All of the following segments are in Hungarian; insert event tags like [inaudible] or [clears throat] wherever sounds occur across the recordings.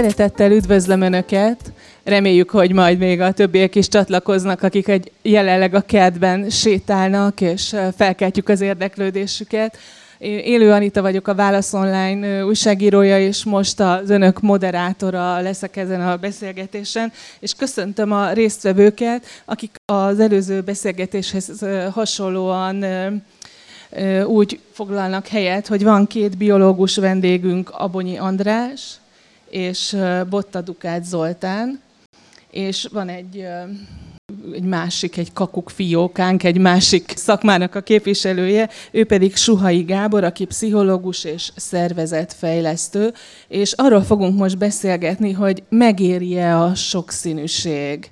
Szeretettel üdvözlöm Önöket! Reméljük, hogy majd még a többiek is csatlakoznak, akik egy jelenleg a kertben sétálnak, és felkeltjük az érdeklődésüket. Én Élő Anita vagyok, a Válasz Online újságírója, és most az önök moderátora leszek ezen a beszélgetésen, és köszöntöm a résztvevőket, akik az előző beszélgetéshez hasonlóan úgy foglalnak helyet, hogy van két biológus vendégünk, Abonyi András és Botta Dukát Zoltán, és van egy, egy másik, egy kakuk fiókánk, egy másik szakmának a képviselője, ő pedig Suhai Gábor, aki pszichológus és szervezetfejlesztő, és arról fogunk most beszélgetni, hogy megéri-e a sokszínűség.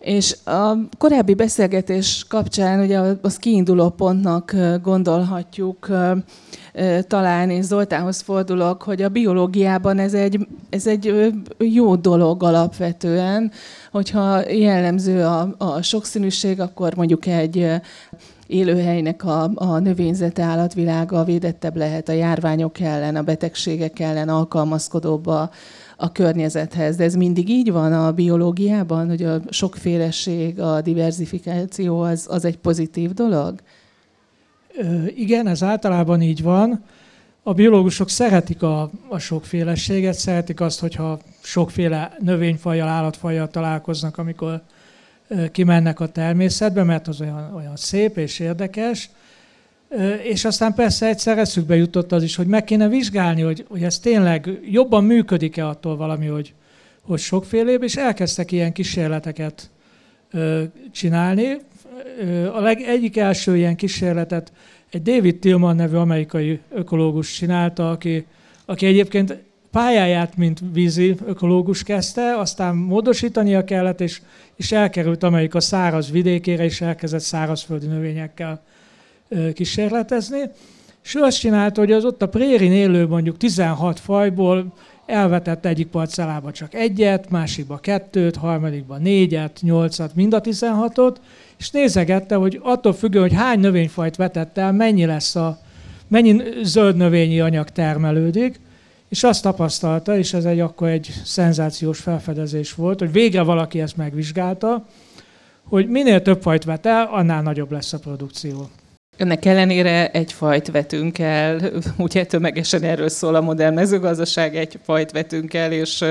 És a korábbi beszélgetés kapcsán ugye az kiinduló pontnak gondolhatjuk talán, és Zoltánhoz fordulok, hogy a biológiában ez egy, ez egy jó dolog alapvetően, hogyha jellemző a, a sokszínűség, akkor mondjuk egy élőhelynek a, a növényzete állatvilága védettebb lehet a járványok ellen, a betegségek ellen, alkalmazkodóbb a, a környezethez. De ez mindig így van a biológiában, hogy a sokféleség, a diversifikáció az, az egy pozitív dolog? Igen, ez általában így van. A biológusok szeretik a, a sokféleséget, szeretik azt, hogyha sokféle növényfajjal, állatfajjal találkoznak, amikor kimennek a természetbe, mert az olyan, olyan szép és érdekes. És aztán persze egyszer eszükbe jutott az is, hogy meg kéne vizsgálni, hogy, hogy ez tényleg jobban működik-e attól valami, hogy, hogy sokfélébb, és elkezdtek ilyen kísérleteket csinálni. A leg, egyik első ilyen kísérletet egy David Tillman nevű amerikai ökológus csinálta, aki, aki egyébként pályáját, mint vízi ökológus kezdte, aztán módosítania kellett, és, és elkerült Amerika száraz vidékére, és elkezdett szárazföldi növényekkel kísérletezni. És ő azt csinálta, hogy az ott a prérin élő mondjuk 16 fajból elvetett egyik parcellába csak egyet, másikba kettőt, harmadikba négyet, nyolcat, mind a 16-ot, és nézegette, hogy attól függően, hogy hány növényfajt vetett el, mennyi lesz a, mennyi zöld növényi anyag termelődik, és azt tapasztalta, és ez egy akkor egy szenzációs felfedezés volt, hogy végre valaki ezt megvizsgálta, hogy minél több fajt vet el, annál nagyobb lesz a produkció. Ennek ellenére egy fajt vetünk el, [laughs] ugye tömegesen erről szól a modern mezőgazdaság, egy fajt vetünk el, és,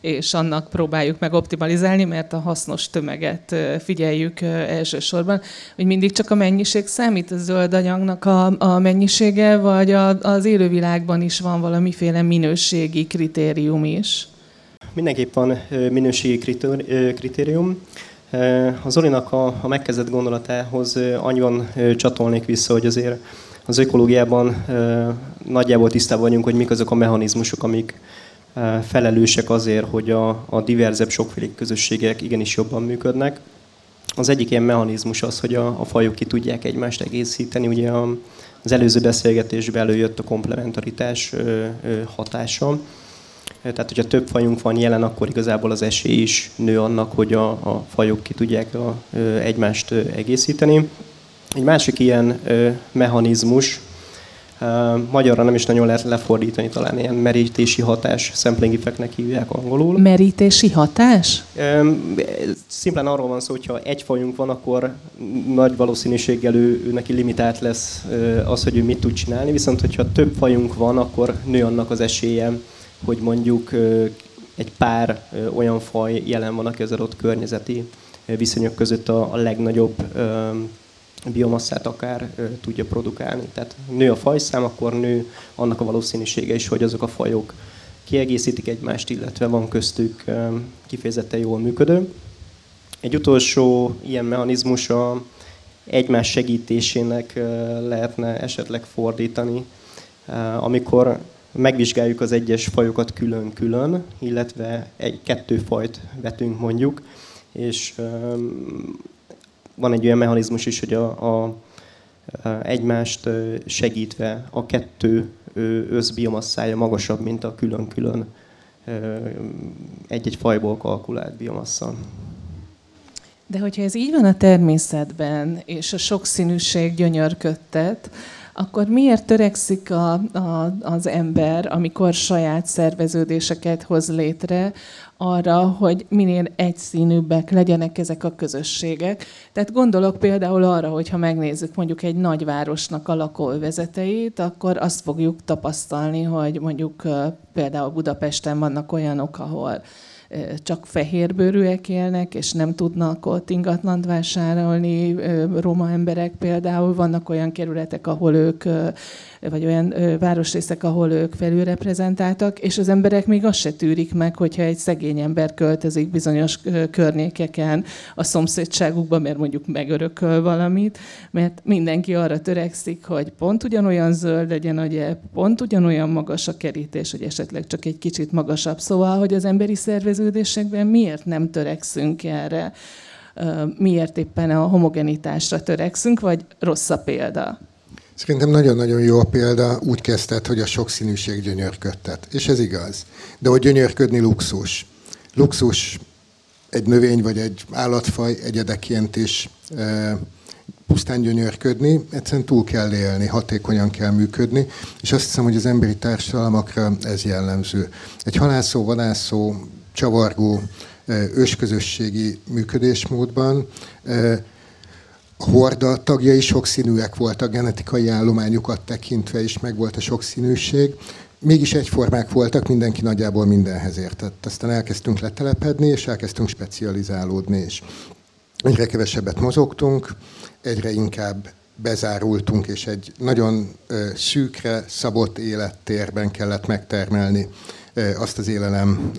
és annak próbáljuk meg optimalizálni, mert a hasznos tömeget figyeljük elsősorban, hogy mindig csak a mennyiség számít, a zöld anyagnak a, a mennyisége, vagy a, az élővilágban is van valamiféle minőségi kritérium is? Mindenképp van minőségi kritérium. A Zolinak a, a megkezdett gondolatához annyiban csatolnék vissza, hogy azért az ökológiában nagyjából tisztában vagyunk, hogy mik azok a mechanizmusok, amik felelősek azért, hogy a, a diverzebb sokféle közösségek igenis jobban működnek. Az egyik ilyen mechanizmus az, hogy a, a fajok ki tudják egymást egészíteni. Ugye a, az előző beszélgetésben előjött a komplementaritás hatása tehát, hogyha több fajunk van jelen, akkor igazából az esély is nő annak, hogy a, a fajok ki tudják a, egymást egészíteni. Egy másik ilyen mechanizmus, magyarra nem is nagyon lehet lefordítani, talán ilyen merítési hatás, sampling effectnek hívják angolul. Merítési hatás? Szimplán arról van szó, hogyha egy fajunk van, akkor nagy valószínűséggel ő, ő neki limitált lesz az, hogy ő mit tud csinálni, viszont hogyha több fajunk van, akkor nő annak az esélye, hogy mondjuk egy pár olyan faj jelen van, aki az környezeti viszonyok között a, a legnagyobb biomasszát akár tudja produkálni. Tehát nő a fajszám, akkor nő annak a valószínűsége is, hogy azok a fajok kiegészítik egymást, illetve van köztük kifejezetten jól működő. Egy utolsó ilyen mechanizmus a egymás segítésének lehetne esetleg fordítani, amikor megvizsgáljuk az egyes fajokat külön-külön, illetve egy-kettő fajt vetünk mondjuk, és van egy olyan mechanizmus is, hogy a, a egymást segítve a kettő összbiomasszája magasabb, mint a külön-külön egy-egy fajból kalkulált biomassa. De hogyha ez így van a természetben, és a sokszínűség gyönyörködtet, akkor miért törekszik a, a, az ember, amikor saját szerveződéseket hoz létre, arra, hogy minél egyszínűbbek legyenek ezek a közösségek. Tehát gondolok például arra, hogy ha megnézzük mondjuk egy nagyvárosnak a lakóvezeteit, akkor azt fogjuk tapasztalni, hogy mondjuk például Budapesten vannak olyanok, ahol csak fehérbőrűek élnek, és nem tudnak ott ingatlant vásárolni. Roma emberek például vannak olyan kerületek, ahol ők vagy olyan városrészek, ahol ők felülreprezentáltak, és az emberek még azt se tűrik meg, hogyha egy szegény ember költözik bizonyos környékeken a szomszédságukba, mert mondjuk megörököl valamit, mert mindenki arra törekszik, hogy pont ugyanolyan zöld legyen a pont ugyanolyan magas a kerítés, hogy esetleg csak egy kicsit magasabb. Szóval, hogy az emberi szerveződésekben miért nem törekszünk erre? Miért éppen a homogenitásra törekszünk, vagy rossz a példa? Szerintem nagyon-nagyon jó a példa, úgy kezdted, hogy a sokszínűség gyönyörködtet. És ez igaz. De hogy gyönyörködni luxus. Luxus egy növény vagy egy állatfaj egyedeként is e, pusztán gyönyörködni, egyszerűen túl kell élni, hatékonyan kell működni, és azt hiszem, hogy az emberi társadalmakra ez jellemző. Egy halászó, vadászó, csavargó, ősközösségi működésmódban e, horda tagjai sokszínűek voltak, genetikai állományukat tekintve is meg volt a sokszínűség. Mégis egyformák voltak, mindenki nagyjából mindenhez értett. Aztán elkezdtünk letelepedni, és elkezdtünk specializálódni is. Egyre kevesebbet mozogtunk, egyre inkább bezárultunk, és egy nagyon szűkre szabott élettérben kellett megtermelni azt az élelem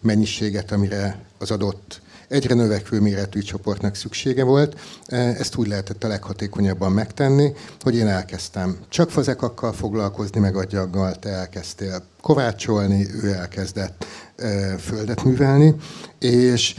mennyiséget, amire az adott egyre növekvő méretű csoportnak szüksége volt. Ezt úgy lehetett a leghatékonyabban megtenni, hogy én elkezdtem csak fazekakkal foglalkozni, meg agyaggal, te elkezdtél kovácsolni, ő elkezdett földet művelni, és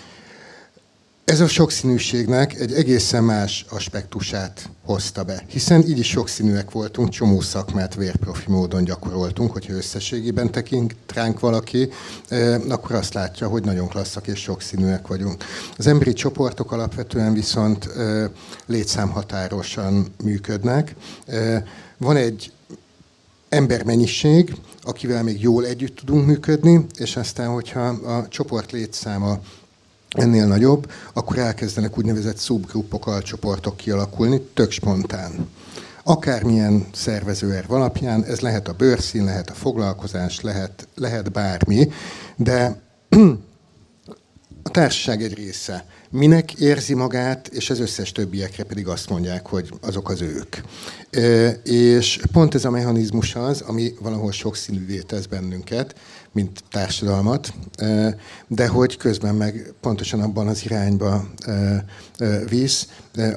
ez a sokszínűségnek egy egészen más aspektusát hozta be, hiszen így is sokszínűek voltunk, csomó szakmát vérprofi módon gyakoroltunk, hogyha összességében tekint ránk valaki, eh, akkor azt látja, hogy nagyon klasszak és sokszínűek vagyunk. Az emberi csoportok alapvetően viszont eh, létszámhatárosan működnek. Eh, van egy embermennyiség, akivel még jól együtt tudunk működni, és aztán, hogyha a csoport létszáma ennél nagyobb, akkor elkezdenek úgynevezett szubgrupok, alcsoportok kialakulni, tök spontán. Akármilyen szervezőerv alapján, ez lehet a bőrszín, lehet a foglalkozás, lehet, lehet bármi, de [clears throat] a társaság egy része minek érzi magát, és az összes többiekre pedig azt mondják, hogy azok az ők. És pont ez a mechanizmus az, ami valahol sokszínűvé tesz bennünket, mint társadalmat, de hogy közben meg pontosan abban az irányba visz,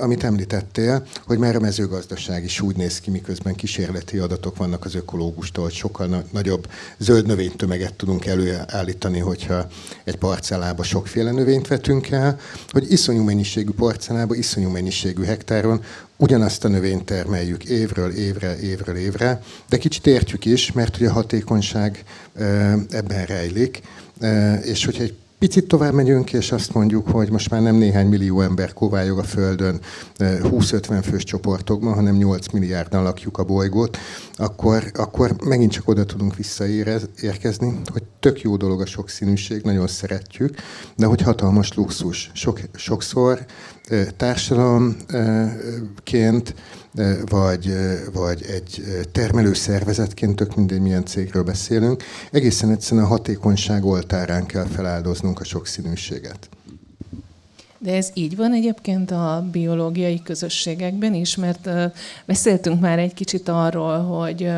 amit említettél, hogy már a mezőgazdaság is úgy néz ki, miközben kísérleti adatok vannak az ökológustól, hogy sokkal nagyobb zöld növénytömeget tudunk előállítani, hogyha egy parcellába sokféle növényt vetünk el, hogy iszonyú mennyiségű parcellába, iszonyú mennyiségű hektáron ugyanazt a növényt termeljük évről évre, évről évre, de kicsit értjük is, mert ugye a hatékonyság ebben rejlik, és hogyha egy picit tovább megyünk, és azt mondjuk, hogy most már nem néhány millió ember kovályog a Földön 20-50 fős csoportokban, hanem 8 milliárdan lakjuk a bolygót, akkor, akkor megint csak oda tudunk visszaérkezni, hogy tök jó dolog a sokszínűség, nagyon szeretjük, de hogy hatalmas luxus. Sok, sokszor társadalomként, vagy, vagy egy termelő szervezetként, tök mindegy milyen cégről beszélünk, egészen egyszerűen a hatékonyság oltárán kell feláldoznunk a sokszínűséget. De ez így van egyébként a biológiai közösségekben is, mert beszéltünk már egy kicsit arról, hogy,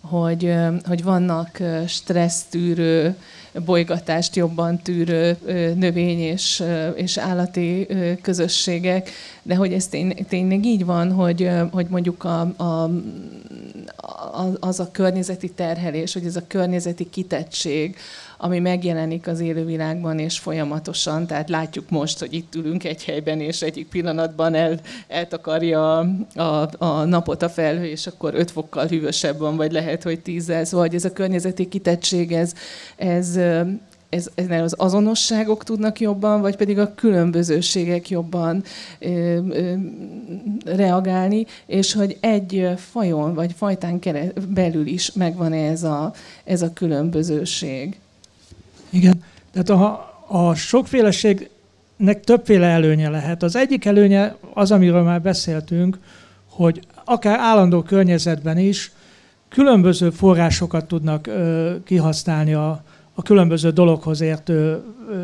hogy, hogy vannak stressztűrő bolygatást jobban tűrő növény és, és állati közösségek, de hogy ez tény, tényleg így van, hogy, hogy mondjuk a, a, az a környezeti terhelés, hogy ez a környezeti kitettség, ami megjelenik az élővilágban és folyamatosan, tehát látjuk most, hogy itt ülünk egy helyben, és egyik pillanatban el, eltakarja a, a, a napot a felhő, és akkor 5 fokkal hűvösebb van, vagy lehet, hogy 10 szóval hogy ez a környezeti kitettség, ez, ez ez, ez az azonosságok tudnak jobban, vagy pedig a különbözőségek jobban ö, ö, reagálni, és hogy egy fajon vagy fajtán belül is megvan ez a, ez a különbözőség. Igen, tehát a, a sokféleségnek többféle előnye lehet. Az egyik előnye az, amiről már beszéltünk, hogy akár állandó környezetben is különböző forrásokat tudnak ö, kihasználni a, a különböző dologhoz értő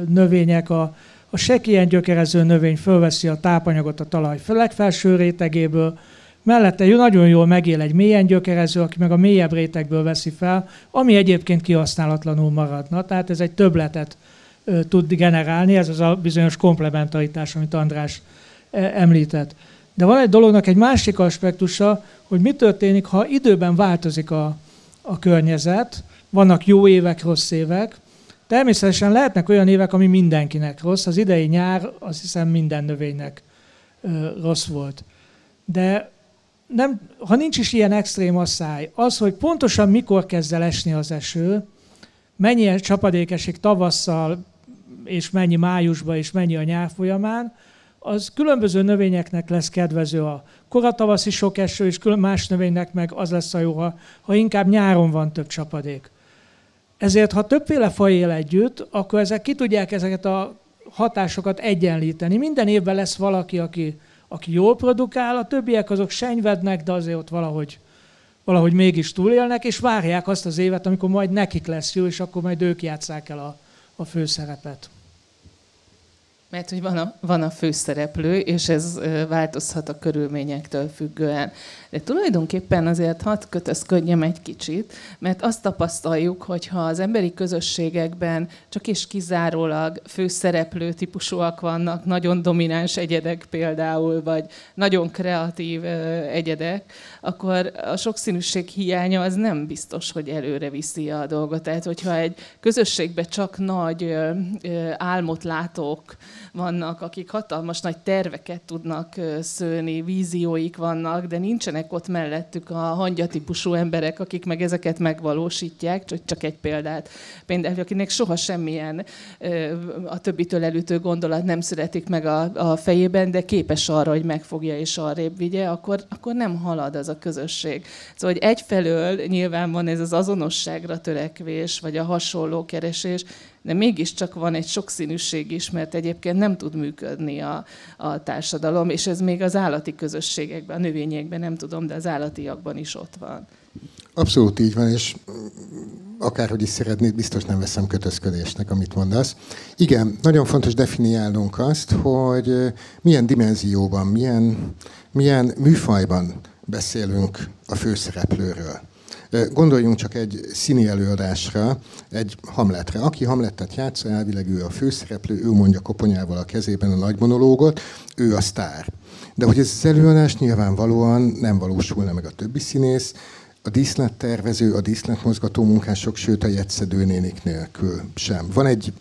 növények. A, a sekélyen gyökerező növény fölveszi a tápanyagot a talaj legfelső rétegéből, mellette nagyon jól megél egy mélyen gyökerező, aki meg a mélyebb rétegből veszi fel, ami egyébként kihasználatlanul maradna. Tehát ez egy többletet ö, tud generálni, ez az a bizonyos komplementaritás, amit András említett. De van egy dolognak egy másik aspektusa, hogy mi történik, ha időben változik a, a környezet, vannak jó évek, rossz évek. Természetesen lehetnek olyan évek, ami mindenkinek rossz. Az idei nyár azt hiszem minden növénynek ö, rossz volt. De nem, ha nincs is ilyen extrém asszály, az, hogy pontosan mikor kezd el esni az eső, mennyi csapadék esik tavasszal, és mennyi májusban, és mennyi a nyár folyamán, az különböző növényeknek lesz kedvező a koratavaszi sok eső, és más növénynek meg az lesz a jó, ha, ha inkább nyáron van több csapadék. Ezért, ha többféle faj él együtt, akkor ezek ki tudják ezeket a hatásokat egyenlíteni. Minden évben lesz valaki, aki, aki jól produkál, a többiek azok senyvednek, de azért ott valahogy, valahogy mégis túlélnek, és várják azt az évet, amikor majd nekik lesz jó, és akkor majd ők játszák el a, a főszerepet mert hogy van a, van a főszereplő, és ez változhat a körülményektől függően. De tulajdonképpen azért hadd kötözködjem egy kicsit, mert azt tapasztaljuk, hogy ha az emberi közösségekben csak és kizárólag főszereplő típusúak vannak, nagyon domináns egyedek például, vagy nagyon kreatív egyedek, akkor a sokszínűség hiánya az nem biztos, hogy előre viszi a dolgot. Tehát, hogyha egy közösségben csak nagy álmot látók vannak, akik hatalmas nagy terveket tudnak szőni, vízióik vannak, de nincsenek ott mellettük a hangyatípusú emberek, akik meg ezeket megvalósítják, csak, egy példát. Például, akinek soha semmilyen a többitől elütő gondolat nem születik meg a, a fejében, de képes arra, hogy megfogja és arrébb vigye, akkor, akkor nem halad az a közösség. Szóval, hogy egyfelől nyilván van ez az azonosságra törekvés, vagy a hasonló keresés, de mégiscsak van egy sokszínűség is, mert egyébként nem tud működni a, a társadalom, és ez még az állati közösségekben, a növényekben nem tudom, de az állatiakban is ott van. Abszolút így van, és akárhogy is szeretnéd, biztos nem veszem kötözködésnek, amit mondasz. Igen, nagyon fontos definiálnunk azt, hogy milyen dimenzióban, milyen, milyen műfajban beszélünk a főszereplőről. Gondoljunk csak egy színi előadásra, egy Hamletre. Aki Hamletet játsza, elvileg ő a főszereplő, ő mondja koponyával a kezében a nagy monológot, ő a sztár. De hogy ez az előadás nyilvánvalóan nem valósulna meg a többi színész, a díszlettervező, a díszletmozgató munkások, sőt a jetszedőnénik nélkül sem. Van egy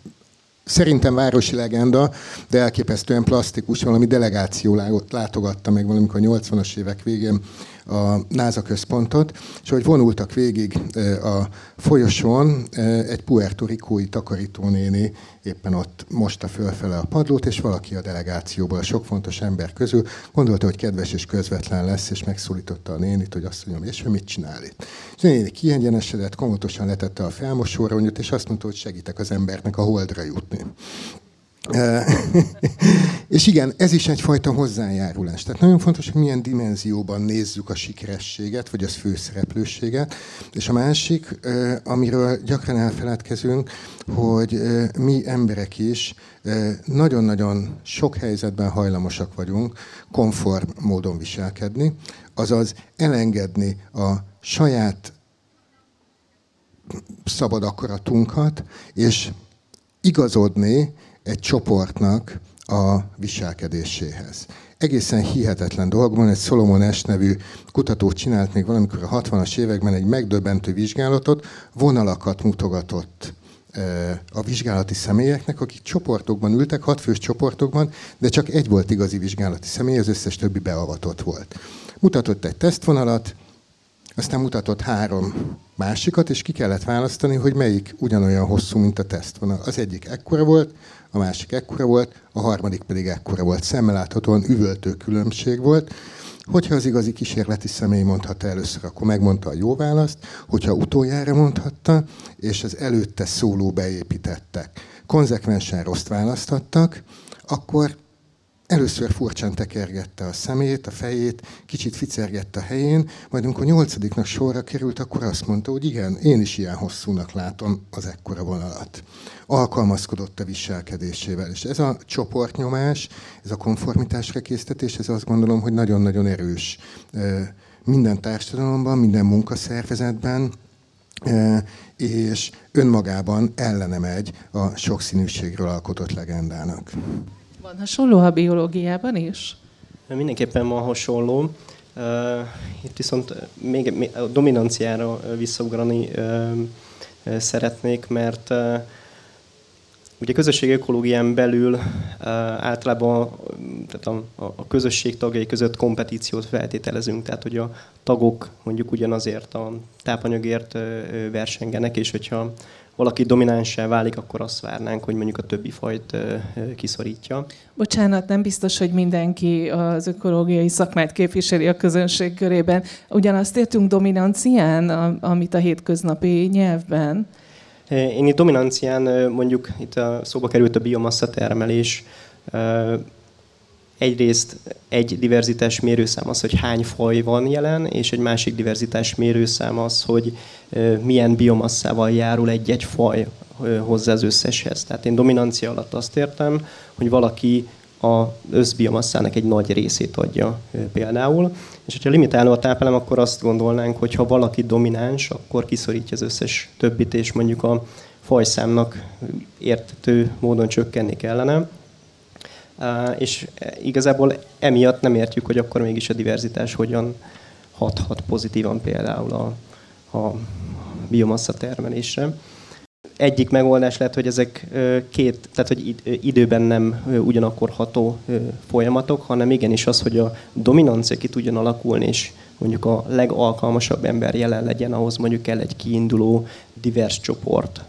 szerintem városi legenda, de elképesztően plastikus, valami delegáció látogatta meg valamikor a 80-as évek végén a NASA központot, és hogy vonultak végig a folyosón, egy puertorikói takarítónéni éppen ott mosta fölfele a padlót, és valaki a delegációból, a sok fontos ember közül gondolta, hogy kedves és közvetlen lesz, és megszólította a nénit, hogy azt mondjam, és hogy mit csinál itt. És a néni kiengyenesedett, komotosan letette a felmosóra, és azt mondta, hogy segítek az embernek a holdra jutni. [laughs] és igen, ez is egyfajta hozzájárulás. Tehát nagyon fontos, hogy milyen dimenzióban nézzük a sikerességet, vagy az főszereplőséget. És a másik, amiről gyakran elfeledkezünk, hogy mi emberek is nagyon-nagyon sok helyzetben hajlamosak vagyunk konform módon viselkedni, azaz elengedni a saját szabad akaratunkat, és igazodni egy csoportnak a viselkedéséhez. Egészen hihetetlen dolog van, egy Solomon S. nevű kutató csinált még valamikor a 60-as években egy megdöbbentő vizsgálatot, vonalakat mutogatott a vizsgálati személyeknek, akik csoportokban ültek, hatfős csoportokban, de csak egy volt igazi vizsgálati személy, az összes többi beavatott volt. Mutatott egy tesztvonalat, Aztán mutatott három másikat, és ki kellett választani, hogy melyik ugyanolyan hosszú, mint a tesztvonal. Az egyik ekkora volt, a másik ekkora volt, a harmadik pedig ekkora volt. Szemmel láthatóan üvöltő különbség volt. Hogyha az igazi kísérleti személy mondhatta először, akkor megmondta a jó választ, hogyha utoljára mondhatta, és az előtte szóló beépítettek. Konzekvensen rossz választottak, akkor Először furcsán tekergette a szemét, a fejét, kicsit ficergette a helyén, majd amikor nyolcadiknak sorra került, akkor azt mondta, hogy igen, én is ilyen hosszúnak látom az ekkora vonalat. Alkalmazkodott a viselkedésével. És ez a csoportnyomás, ez a konformitásra késztetés, ez azt gondolom, hogy nagyon-nagyon erős minden társadalomban, minden munkaszervezetben, és önmagában ellene megy a sokszínűségről alkotott legendának. Van hasonló a biológiában is? Mindenképpen van hasonló. Itt viszont még a dominanciára visszaugrani szeretnék, mert ugye közösség ökológián belül általában tehát a, közösség tagjai között kompetíciót feltételezünk, tehát hogy a tagok mondjuk ugyanazért a tápanyagért versengenek, és hogyha valaki dominánsá válik, akkor azt várnánk, hogy mondjuk a többi fajt kiszorítja. Bocsánat, nem biztos, hogy mindenki az ökológiai szakmát képviseli a közönség körében. Ugyanazt értünk dominancián, amit a hétköznapi nyelvben? Én itt dominancián mondjuk itt a szóba került a biomassa termelés, egyrészt egy diverzitás mérőszám az, hogy hány faj van jelen, és egy másik diverzitás mérőszám az, hogy milyen biomasszával járul egy-egy faj hozzá az összeshez. Tehát én dominancia alatt azt értem, hogy valaki az összbiomasszának egy nagy részét adja például. És hogyha limitáló a tápelem, akkor azt gondolnánk, hogy ha valaki domináns, akkor kiszorítja az összes többit, és mondjuk a fajszámnak értető módon csökkenni kellene és igazából emiatt nem értjük, hogy akkor mégis a diverzitás hogyan hathat pozitívan például a, a biomassa termelésre. Egyik megoldás lehet, hogy ezek két, tehát hogy időben nem ugyanakkor ható folyamatok, hanem igenis az, hogy a dominancia ki tudjon alakulni, és mondjuk a legalkalmasabb ember jelen legyen, ahhoz mondjuk kell egy kiinduló divers csoport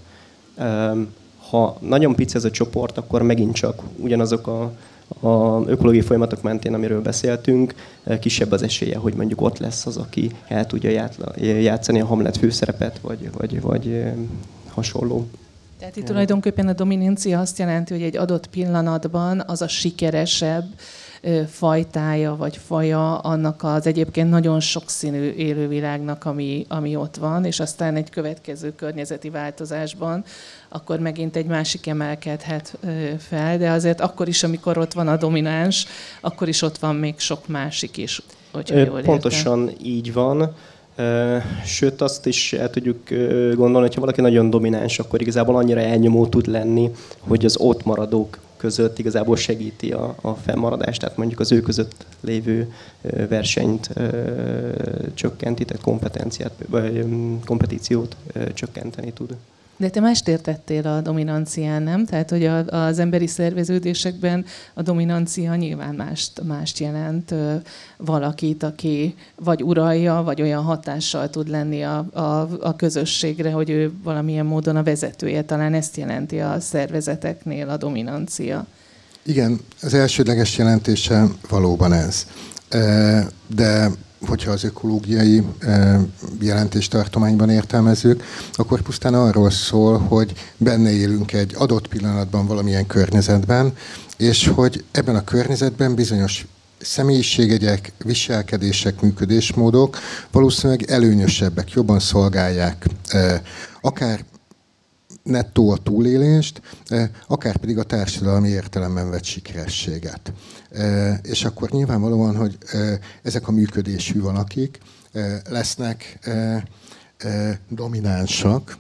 ha nagyon pici ez a csoport, akkor megint csak ugyanazok a, a ökológiai folyamatok mentén, amiről beszéltünk, kisebb az esélye, hogy mondjuk ott lesz az, aki el tudja játszani a Hamlet főszerepet, vagy, vagy, vagy hasonló. Tehát itt tulajdonképpen a dominancia azt jelenti, hogy egy adott pillanatban az a sikeresebb, fajtája vagy faja annak az egyébként nagyon sokszínű élővilágnak, ami, ami ott van, és aztán egy következő környezeti változásban akkor megint egy másik emelkedhet fel, de azért akkor is, amikor ott van a domináns, akkor is ott van még sok másik is. Jól Pontosan értem. így van. Sőt, azt is el tudjuk gondolni, hogy ha valaki nagyon domináns, akkor igazából annyira elnyomó tud lenni, hogy az ott maradók között igazából segíti a, a fennmaradást, tehát mondjuk az ő között lévő versenyt csökkenti, tehát kompetenciát, vagy kompetíciót csökkenteni tud. De te mást értettél a dominancián, nem? Tehát, hogy a, az emberi szerveződésekben a dominancia nyilván mást, mást jelent valakit, aki vagy uralja, vagy olyan hatással tud lenni a, a, a közösségre, hogy ő valamilyen módon a vezetője. Talán ezt jelenti a szervezeteknél a dominancia. Igen, az elsődleges jelentése valóban ez. De hogyha az ökológiai jelentéstartományban értelmezzük, akkor pusztán arról szól, hogy benne élünk egy adott pillanatban valamilyen környezetben, és hogy ebben a környezetben bizonyos személyiségegyek, viselkedések, működésmódok valószínűleg előnyösebbek, jobban szolgálják akár nettó a túlélést, akár pedig a társadalmi értelemben vett sikerességet. És akkor nyilvánvalóan, hogy ezek a működésű valakik lesznek dominánsak,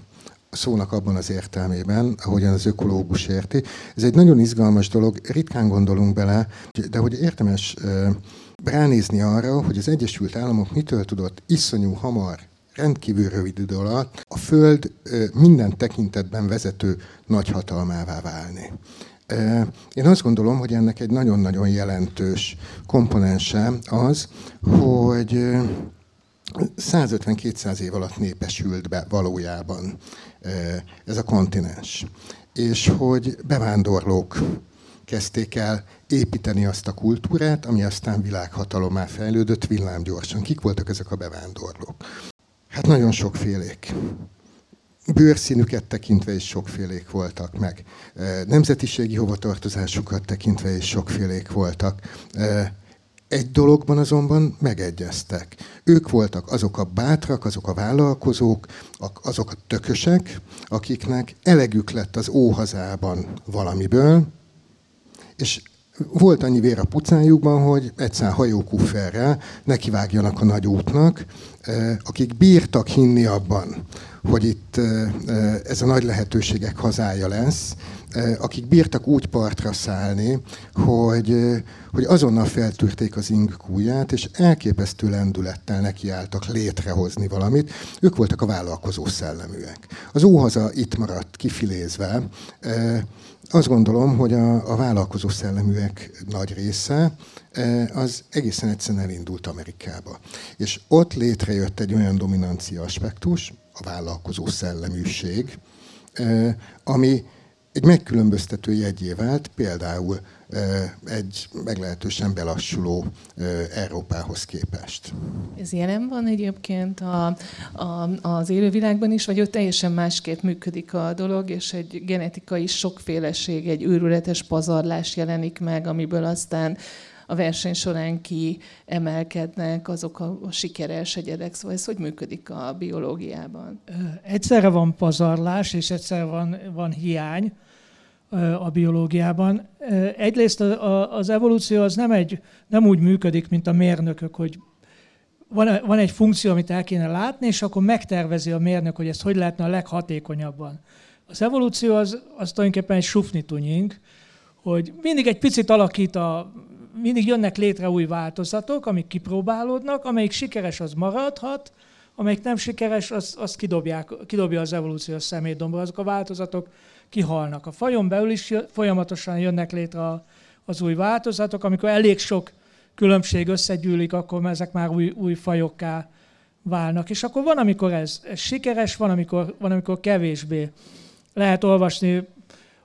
szónak abban az értelmében, ahogyan az ökológus érti. Ez egy nagyon izgalmas dolog, ritkán gondolunk bele, de hogy érdemes ránézni arra, hogy az Egyesült Államok mitől tudott iszonyú hamar rendkívül rövid idő alatt a Föld minden tekintetben vezető nagyhatalmává válni. Én azt gondolom, hogy ennek egy nagyon-nagyon jelentős komponense az, hogy 150-200 év alatt népesült be valójában ez a kontinens. És hogy bevándorlók kezdték el építeni azt a kultúrát, ami aztán világhatalomá fejlődött villámgyorsan. Kik voltak ezek a bevándorlók? Hát nagyon sokfélék. Bőrszínüket tekintve is sokfélék voltak meg. Nemzetiségi hovatartozásukat tekintve is sokfélék voltak. Egy dologban azonban megegyeztek. Ők voltak azok a bátrak, azok a vállalkozók, azok a tökösek, akiknek elegük lett az óhazában valamiből, és volt annyi vér a pucájukban, hogy egyszer hajókufferrel nekivágjanak a nagy útnak, akik bírtak hinni abban, hogy itt ez a nagy lehetőségek hazája lesz, akik bírtak úgy partra szállni, hogy, hogy azonnal feltűrték az ing kúját, és elképesztő lendülettel nekiálltak létrehozni valamit. Ők voltak a vállalkozó szelleműek. Az óhaza itt maradt kifilézve, azt gondolom, hogy a, a vállalkozó szelleműek nagy része az egészen egyszerűen elindult Amerikába. És ott létrejött egy olyan dominancia aspektus, a vállalkozó szelleműség, ami egy megkülönböztető jegyé vált például egy meglehetősen belassuló Európához képest. Ez jelen van egyébként a, a, az élővilágban is, vagy ott teljesen másképp működik a dolog, és egy genetikai sokféleség, egy őrületes pazarlás jelenik meg, amiből aztán a verseny során ki emelkednek azok a, sikeres egyedek. Szóval ez hogy működik a biológiában? Egyszerre van pazarlás, és egyszerre van, van hiány a biológiában. Egyrészt az evolúció az nem, egy, nem úgy működik, mint a mérnökök, hogy van, van egy funkció, amit el kéne látni, és akkor megtervezi a mérnök, hogy ezt hogy lehetne a leghatékonyabban. Az evolúció az, az tulajdonképpen egy sufnitunyink, hogy mindig egy picit alakít a, mindig jönnek létre új változatok, amik kipróbálódnak, amelyik sikeres, az maradhat, amelyik nem sikeres, az, az kidobják, kidobja az evolúció szemétdombra. Azok a változatok kihalnak. A fajon belül is folyamatosan jönnek létre az új változatok, amikor elég sok különbség összegyűlik, akkor ezek már új, új fajokká válnak. És akkor van, amikor ez, ez sikeres, van amikor, van, amikor kevésbé. Lehet olvasni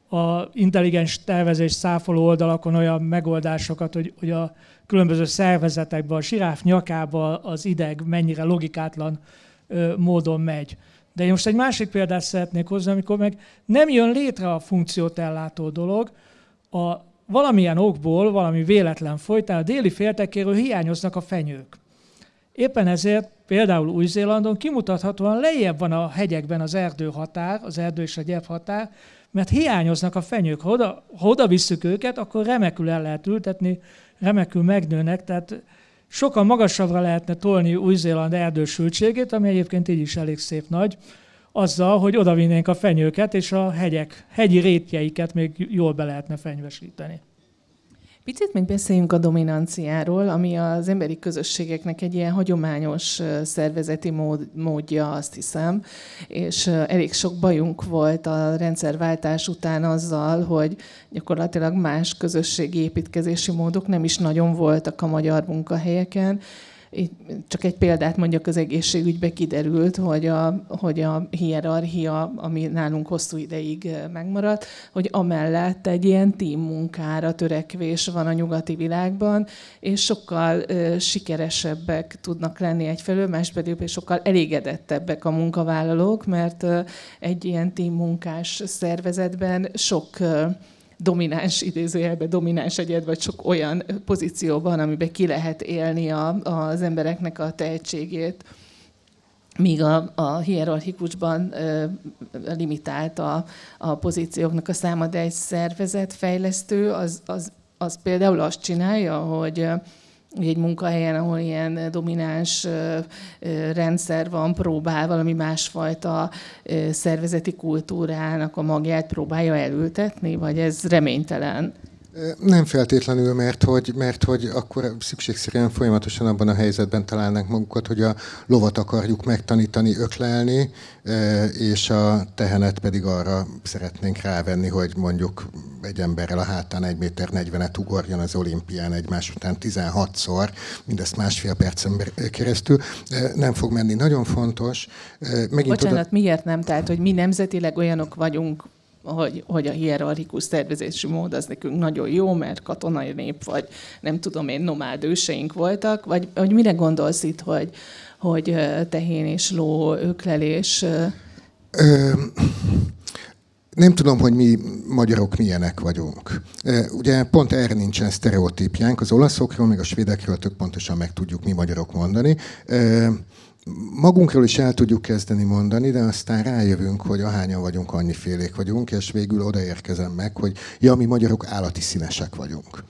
a intelligens tervezés száfoló oldalakon olyan megoldásokat, hogy, hogy a különböző szervezetekben, a siráf nyakába az ideg mennyire logikátlan ö, módon megy. De én most egy másik példát szeretnék hozni, amikor meg nem jön létre a funkciót ellátó dolog, a valamilyen okból, valami véletlen folytán a déli féltekéről hiányoznak a fenyők. Éppen ezért például Új-Zélandon kimutathatóan lejjebb van a hegyekben az erdő határ, az erdő és a gyep határ, mert hiányoznak a fenyők. Ha oda, ha oda visszük őket, akkor remekül el lehet ültetni, remekül megnőnek, tehát sokkal magasabbra lehetne tolni Új-Zéland erdősültségét, ami egyébként így is elég szép nagy, azzal, hogy odavinnénk a fenyőket, és a hegyek, hegyi rétjeiket még jól be lehetne fenyvesíteni. Picit még beszéljünk a dominanciáról, ami az emberi közösségeknek egy ilyen hagyományos szervezeti mód, módja, azt hiszem, és elég sok bajunk volt a rendszerváltás után azzal, hogy gyakorlatilag más közösségi építkezési módok nem is nagyon voltak a magyar munkahelyeken, csak egy példát mondjak, az egészségügybe kiderült, hogy a, hogy a hierarchia, ami nálunk hosszú ideig megmaradt, hogy amellett egy ilyen team munkára törekvés van a nyugati világban, és sokkal sikeresebbek tudnak lenni egyfelől, más pedig sokkal elégedettebbek a munkavállalók, mert egy ilyen team munkás szervezetben sok domináns, idézőjelben domináns egyed, vagy sok olyan pozícióban, amiben ki lehet élni a, az embereknek a tehetségét míg a, a hierarchikusban ö, limitált a, a pozícióknak a száma, de egy szervezetfejlesztő az, az, az például azt csinálja, hogy egy munkahelyen, ahol ilyen domináns rendszer van, próbál valami másfajta szervezeti kultúrának a magját próbálja elültetni, vagy ez reménytelen? Nem feltétlenül, mert hogy, mert hogy akkor szükségszerűen folyamatosan abban a helyzetben találnánk magukat, hogy a lovat akarjuk megtanítani öklelni, és a tehenet pedig arra szeretnénk rávenni, hogy mondjuk egy emberrel a hátán 1 méter 40-et ugorjon az olimpián egymás után 16-szor, mindezt másfél percen keresztül. Nem fog menni. Nagyon fontos. Megint Bocsánat, oda... miért nem? Tehát, hogy mi nemzetileg olyanok vagyunk, hogy, hogy a hierarchikus szervezési mód az nekünk nagyon jó, mert katonai nép, vagy nem tudom én, nomád őseink voltak, vagy, vagy mire gondolsz itt, hogy, hogy tehén és ló öklelés? Ö, nem tudom, hogy mi magyarok milyenek vagyunk. Ugye pont erre nincsen sztereotípjánk. Az olaszokról, még a svédekről tök pontosan meg tudjuk mi magyarok mondani magunkról is el tudjuk kezdeni mondani, de aztán rájövünk, hogy ahányan vagyunk, annyi félék vagyunk, és végül odaérkezem meg, hogy ja, mi magyarok állati színesek vagyunk.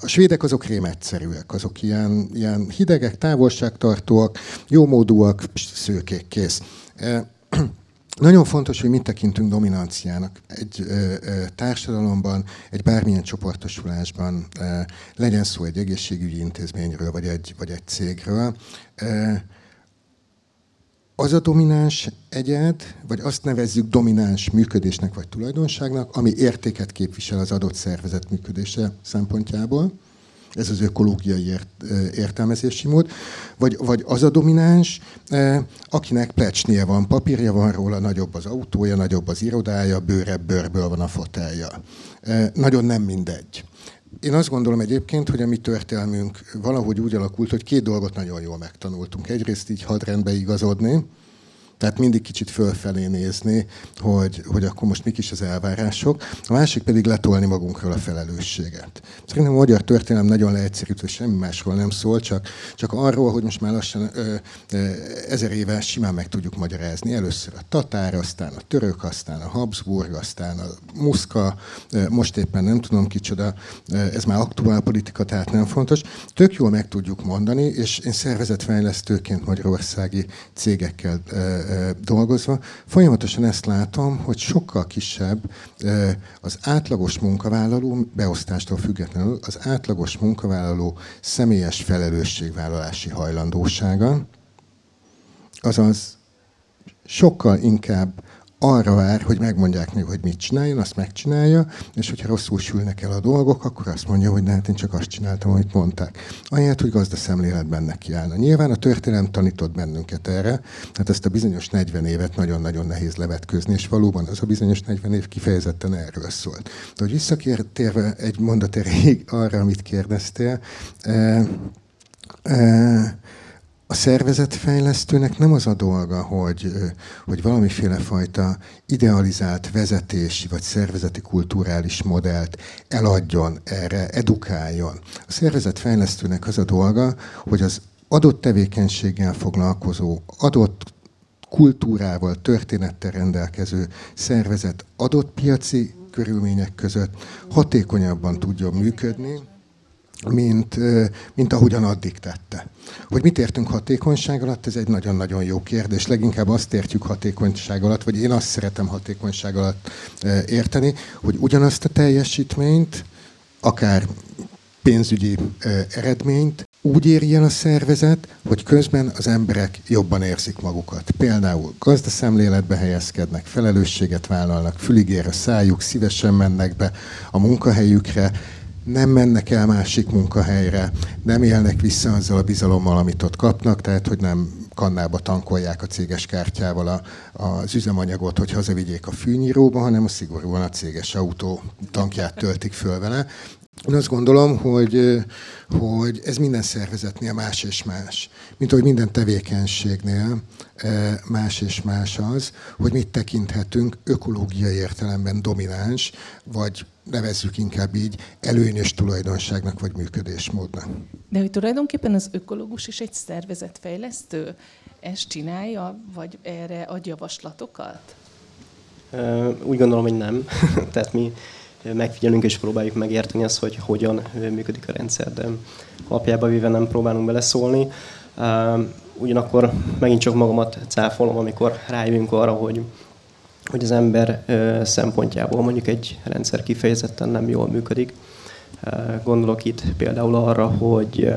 A svédek azok rémetszerűek, azok ilyen, ilyen hidegek, távolságtartóak, jómódúak, szőkék, kész. [clears throat] Nagyon fontos, hogy mit tekintünk dominanciának egy ö, ö, társadalomban, egy bármilyen csoportosulásban, ö, legyen szó egy egészségügyi intézményről, vagy egy, vagy egy cégről. Ö, az a domináns egyed, vagy azt nevezzük domináns működésnek vagy tulajdonságnak, ami értéket képvisel az adott szervezet működése szempontjából. Ez az ökológiai ért, értelmezési mód. Vagy, vagy az a domináns, akinek plecsnie van, papírja van róla, nagyobb az autója, nagyobb az irodája, bőrebb bőrből van a fotelja. Nagyon nem mindegy. Én azt gondolom egyébként, hogy a mi történelmünk valahogy úgy alakult, hogy két dolgot nagyon jól megtanultunk. Egyrészt így hadrendbe igazodni, tehát mindig kicsit fölfelé nézni, hogy, hogy akkor most mik is az elvárások. A másik pedig letolni magunkról a felelősséget. Szerintem a magyar történelem nagyon leegyszerűtő, semmi másról nem szól, csak, csak arról, hogy most már lassan ö, ö, ezer éve simán meg tudjuk magyarázni. Először a tatár, aztán a török, aztán a Habsburg, aztán a Muszka, ö, most éppen nem tudom kicsoda, ö, ez már aktuál politika, tehát nem fontos. Tök jól meg tudjuk mondani, és én szervezetfejlesztőként magyarországi cégekkel ö, dolgozva, folyamatosan ezt látom, hogy sokkal kisebb az átlagos munkavállaló, beosztástól függetlenül, az átlagos munkavállaló személyes felelősségvállalási hajlandósága, azaz sokkal inkább arra vár, hogy megmondják neki, hogy mit csináljon, azt megcsinálja, és hogyha rosszul sülnek el a dolgok, akkor azt mondja, hogy hát én csak azt csináltam, amit mondták. Ahelyett, hogy gazdaszemléletben nekiállna. Nyilván a történelem tanított bennünket erre, hát ezt a bizonyos 40 évet nagyon-nagyon nehéz levetközni, és valóban az a bizonyos 40 év kifejezetten erről szólt. De hogy visszakértérve egy mondat erejéig arra, amit kérdeztél, eh, eh, a szervezetfejlesztőnek nem az a dolga, hogy, hogy valamiféle fajta idealizált vezetési vagy szervezeti kulturális modellt eladjon erre, edukáljon. A szervezetfejlesztőnek az a dolga, hogy az adott tevékenységgel foglalkozó, adott kultúrával, történettel rendelkező szervezet adott piaci körülmények között hatékonyabban tudjon működni, mint, mint ahogyan addig tette. Hogy mit értünk hatékonyság alatt, ez egy nagyon-nagyon jó kérdés. Leginkább azt értjük hatékonyság alatt, vagy én azt szeretem hatékonyság alatt érteni, hogy ugyanazt a teljesítményt, akár pénzügyi eredményt úgy éri el a szervezet, hogy közben az emberek jobban érzik magukat. Például gazdaszemléletbe helyezkednek, felelősséget vállalnak, füligér a szájuk, szívesen mennek be a munkahelyükre, nem mennek el másik munkahelyre, nem élnek vissza azzal a bizalommal, amit ott kapnak, tehát hogy nem kannába tankolják a céges kártyával a, az üzemanyagot, hogy hazavigyék a fűnyíróba, hanem a szigorúan a céges autó tankját töltik föl vele. Én azt gondolom, hogy, hogy ez minden szervezetnél más és más. Mint hogy minden tevékenységnél más és más az, hogy mit tekinthetünk ökológiai értelemben domináns, vagy nevezzük inkább így előnyös tulajdonságnak vagy működésmódnak. De hogy tulajdonképpen az ökológus is egy szervezetfejlesztő? Ezt csinálja, vagy erre ad javaslatokat? Úgy gondolom, hogy nem. [laughs] Tehát mi megfigyelünk és próbáljuk megérteni azt, hogy hogyan működik a rendszer, de alapjában véve nem próbálunk beleszólni. Ugyanakkor megint csak magamat cáfolom, amikor rájövünk arra, hogy hogy az ember szempontjából mondjuk egy rendszer kifejezetten nem jól működik. Gondolok itt például arra, hogy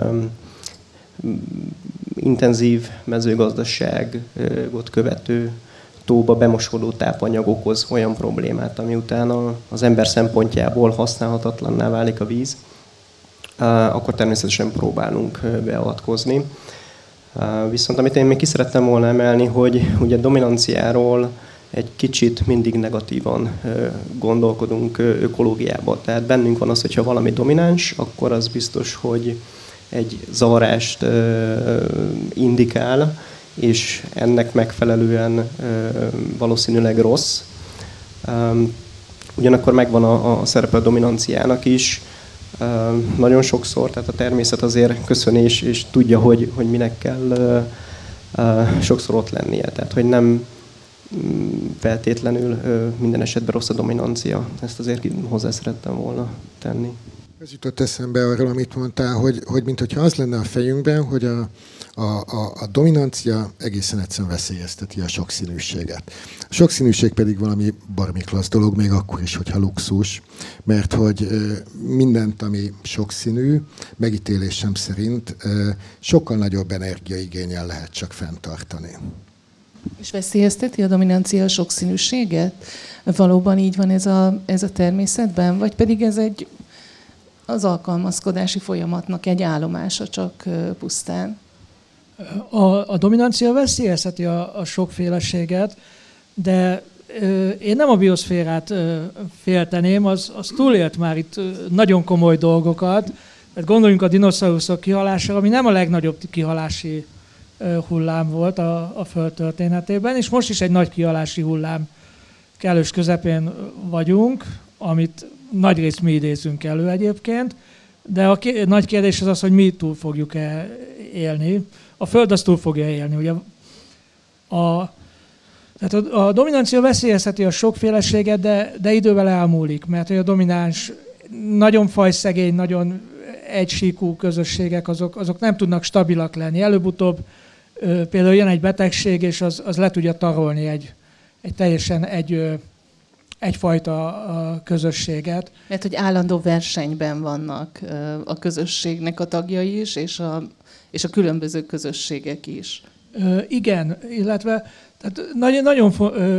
intenzív mezőgazdaságot követő tóba bemosódó tápanyag okoz olyan problémát, ami utána az ember szempontjából használhatatlanná válik a víz, akkor természetesen próbálunk beavatkozni. Viszont amit én még ki szerettem volna emelni, hogy ugye dominanciáról egy kicsit mindig negatívan gondolkodunk ökológiában. Tehát bennünk van az, hogyha valami domináns, akkor az biztos, hogy egy zavarást indikál, és ennek megfelelően valószínűleg rossz. Ugyanakkor megvan a, a szerepe a dominanciának is, nagyon sokszor, tehát a természet azért köszöni és, tudja, hogy, hogy minek kell sokszor ott lennie. Tehát, hogy nem mm, feltétlenül minden esetben rossz a dominancia. Ezt azért hozzá szerettem volna tenni. Ez jutott eszembe arról, amit mondtál, hogy, hogy mint hogyha az lenne a fejünkben, hogy a, a, a, a dominancia egészen egyszerűen veszélyezteti a sokszínűséget. A sokszínűség pedig valami barmi klassz dolog, még akkor is, hogyha luxus, mert hogy mindent, ami sokszínű, megítélésem szerint sokkal nagyobb energiaigényel lehet csak fenntartani. És veszélyezteti a dominancia a sokszínűséget? Valóban így van ez a, ez a természetben? Vagy pedig ez egy az alkalmazkodási folyamatnak egy állomása csak pusztán? A, a dominancia veszélyezheti a, a sokféleséget, de ö, én nem a bioszférát ö, félteném, az, az túlélt már itt nagyon komoly dolgokat. Tehát gondoljunk a dinoszauruszok kihalására, ami nem a legnagyobb kihalási ö, hullám volt a, a Föld történetében, és most is egy nagy kihalási hullám kellős közepén vagyunk, amit nagy részt mi idézünk elő egyébként, de a ké- nagy kérdés az az, hogy mi túl fogjuk-e élni. A Föld azt túl fogja élni. Ugye a, tehát a, a dominancia veszélyezheti a sokféleséget, de, de idővel elmúlik, mert hogy a domináns nagyon fajszegény, nagyon egysíkú közösségek, azok, azok nem tudnak stabilak lenni. Előbb-utóbb például jön egy betegség, és az, az le tudja tarolni egy, egy teljesen egy egyfajta közösséget. Mert hogy állandó versenyben vannak a közösségnek a tagjai is, és a, és a különböző közösségek is. Igen, illetve tehát nagyon, nagyon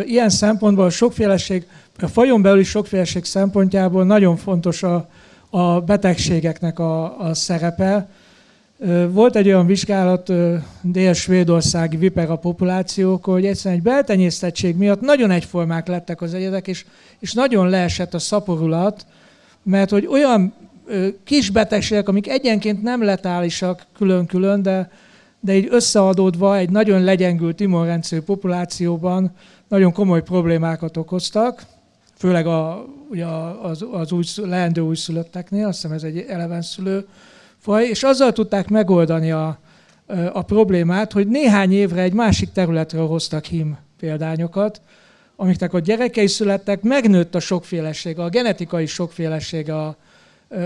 ilyen szempontból a sokféleség, a fajon belüli sokféleség szempontjából nagyon fontos a, a betegségeknek a, a szerepe. Volt egy olyan vizsgálat dél-svédországi vipera populációk, hogy egyszerűen egy beltenyésztettség miatt nagyon egyformák lettek az egyedek, és, és nagyon leesett a szaporulat, mert hogy olyan kis betegségek, amik egyenként nem letálisak külön-külön, de, de így összeadódva egy nagyon legyengült immunrendszerű populációban nagyon komoly problémákat okoztak, főleg a, ugye az, az új, leendő újszülötteknél, azt hiszem ez egy elevenszülő faj, és azzal tudták megoldani a, a problémát, hogy néhány évre egy másik területről hoztak hím példányokat, amiknek a gyerekei születtek, megnőtt a sokféleség, a genetikai sokféleség a,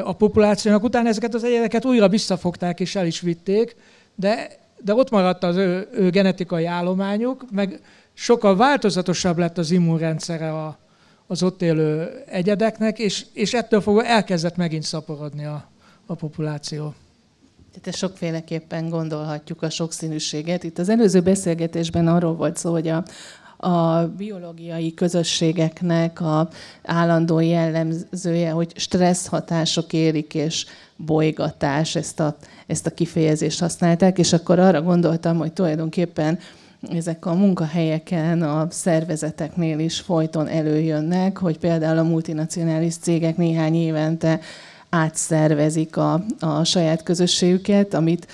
a populációnak. Utána ezeket az egyedeket újra visszafogták és el is vitték, de, de ott maradt az ő, ő genetikai állományuk, meg sokkal változatosabb lett az immunrendszere a, az ott élő egyedeknek, és, és ettől fogva elkezdett megint szaporodni a, a populáció. Tehát sokféleképpen gondolhatjuk a sokszínűséget. Itt az előző beszélgetésben arról volt szó, hogy a, a biológiai közösségeknek a állandó jellemzője, hogy stressz hatások érik, és bolygatás, ezt a, ezt a kifejezést használták, és akkor arra gondoltam, hogy tulajdonképpen ezek a munkahelyeken, a szervezeteknél is folyton előjönnek, hogy például a multinacionális cégek néhány évente átszervezik a, a saját közösségüket, amit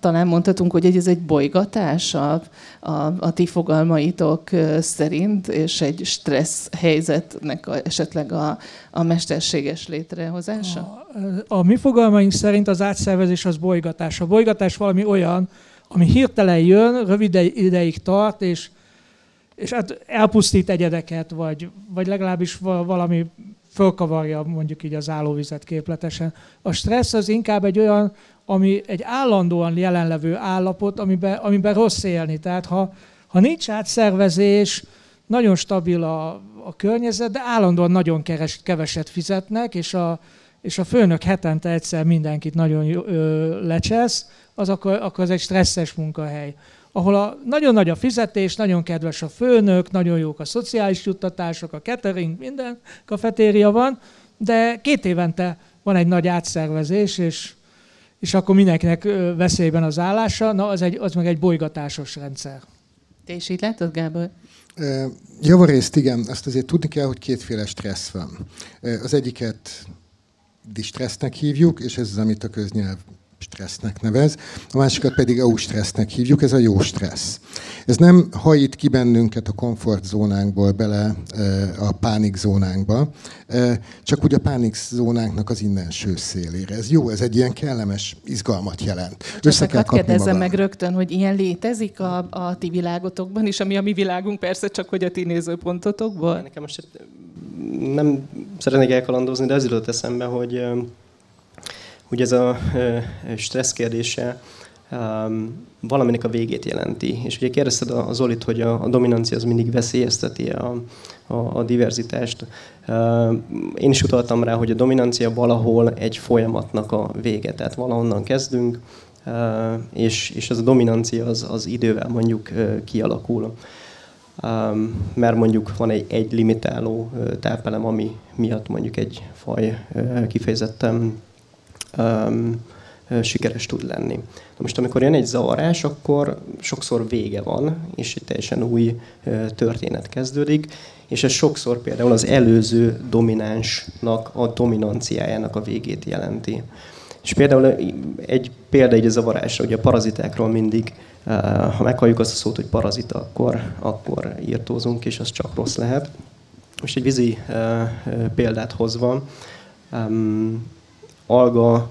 talán mondhatunk, hogy ez egy bolygatás a, a, a ti fogalmaitok szerint, és egy stressz helyzetnek a, esetleg a, a mesterséges létrehozása? A, a mi fogalmaink szerint az átszervezés az bolygatás. A bolygatás valami olyan, ami hirtelen jön, rövid ideig tart, és, és hát elpusztít egyedeket, vagy, vagy legalábbis valami fölkavarja mondjuk így az állóvizet képletesen. A stressz az inkább egy olyan, ami egy állandóan jelenlevő állapot, amiben, amiben rossz élni. Tehát ha, ha nincs átszervezés, nagyon stabil a, a környezet, de állandóan nagyon keres, keveset fizetnek, és a, és a főnök hetente egyszer mindenkit nagyon ö, lecsesz, az akkor, akkor az egy stresszes munkahely. Ahol a, nagyon nagy a fizetés, nagyon kedves a főnök, nagyon jók a szociális juttatások, a catering, minden kafetéria van, de két évente van egy nagy átszervezés, és, és akkor mindenkinek veszélyben az állása, na az, egy, az meg egy bolygatásos rendszer. Te is így látod, Gábor? Javarészt igen, azt azért tudni kell, hogy kétféle stressz van. Az egyiket distressznek hívjuk, és ez az, amit a köznyelv stressznek nevez, a másikat pedig stressznek hívjuk, ez a jó stressz. Ez nem hajít ki bennünket a komfortzónánkból bele a pánikzónánkba, csak úgy a pánikzónánknak az innenső szélére. Ez jó, ez egy ilyen kellemes izgalmat jelent. Össze kell kérdezzem meg rögtön, hogy ilyen létezik a, a ti világotokban is, ami a mi világunk persze, csak hogy a ti nézőpontotokból? Nekem most nem szeretnék elkalandozni, de az jutott eszembe, hogy hogy ez a stressz kérdése valaminek a végét jelenti. És ugye kérdezted a Zolit, hogy a, dominancia az mindig veszélyezteti a, a, a diverzitást. Én is utaltam rá, hogy a dominancia valahol egy folyamatnak a vége, tehát valahonnan kezdünk, és, és ez a dominancia az, az idővel mondjuk kialakul. Mert mondjuk van egy, egy limitáló tápelem, ami miatt mondjuk egy faj kifejezetten um, sikeres tud lenni. De most amikor jön egy zavarás, akkor sokszor vége van, és egy teljesen új történet kezdődik, és ez sokszor például az előző dominánsnak a dominanciájának a végét jelenti. És például egy példa egy zavarásra, hogy a parazitákról mindig, ha meghalljuk azt a szót, hogy parazita, akkor, akkor írtózunk, és az csak rossz lehet. Most egy vízi példát hozva, alga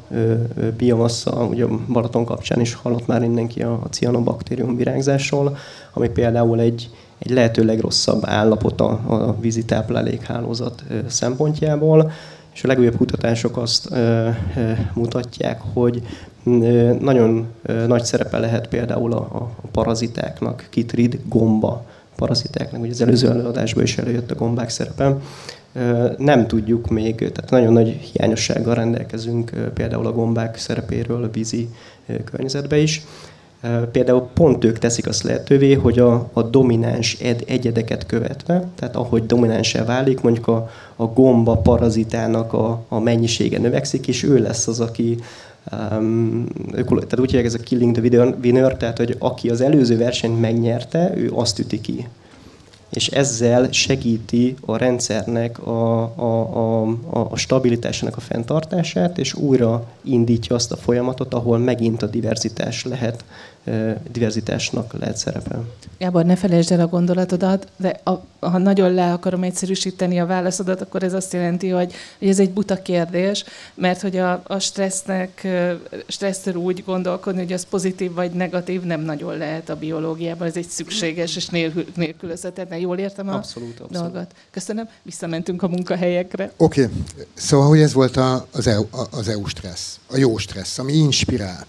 biomassa, ugye Balaton kapcsán is hallott már mindenki a, a cianobaktérium virágzásról, ami például egy, egy lehető legrosszabb állapot a, vízi táplálékhálózat szempontjából, és a legújabb kutatások azt mutatják, hogy nagyon nagy szerepe lehet például a, a parazitáknak, kitrid gomba parazitáknak, ugye az előző előadásban is előjött a gombák szerepe, nem tudjuk még, tehát nagyon nagy hiányossággal rendelkezünk például a gombák szerepéről a vízi környezetbe is. Például pont ők teszik azt lehetővé, hogy a, a domináns ed, egyedeket követve, tehát ahogy dominánsá válik, mondjuk a, a gomba parazitának a, a mennyisége növekszik, és ő lesz az, aki Um, tehát úgy hívják ez a killing the winner, tehát hogy aki az előző versenyt megnyerte, ő azt üti ki és ezzel segíti a rendszernek a, a, a, a stabilitásának a fenntartását, és újra indítja azt a folyamatot, ahol megint a diverzitás lehet diverzitásnak lehet szerepe. Gábor, ne felejtsd el a gondolatodat, de a, ha nagyon le akarom egyszerűsíteni a válaszodat, akkor ez azt jelenti, hogy, hogy ez egy buta kérdés, mert hogy a, a stressznek, stresszről úgy gondolkodni, hogy az pozitív vagy negatív nem nagyon lehet a biológiában, ez egy szükséges és nélkülözhetetlen. Jól értem a abszolút, abszolút. dolgot? Köszönöm, visszamentünk a munkahelyekre. Oké, okay. szóval hogy ez volt a, az, EU, az EU stressz, a jó stressz, ami inspirál.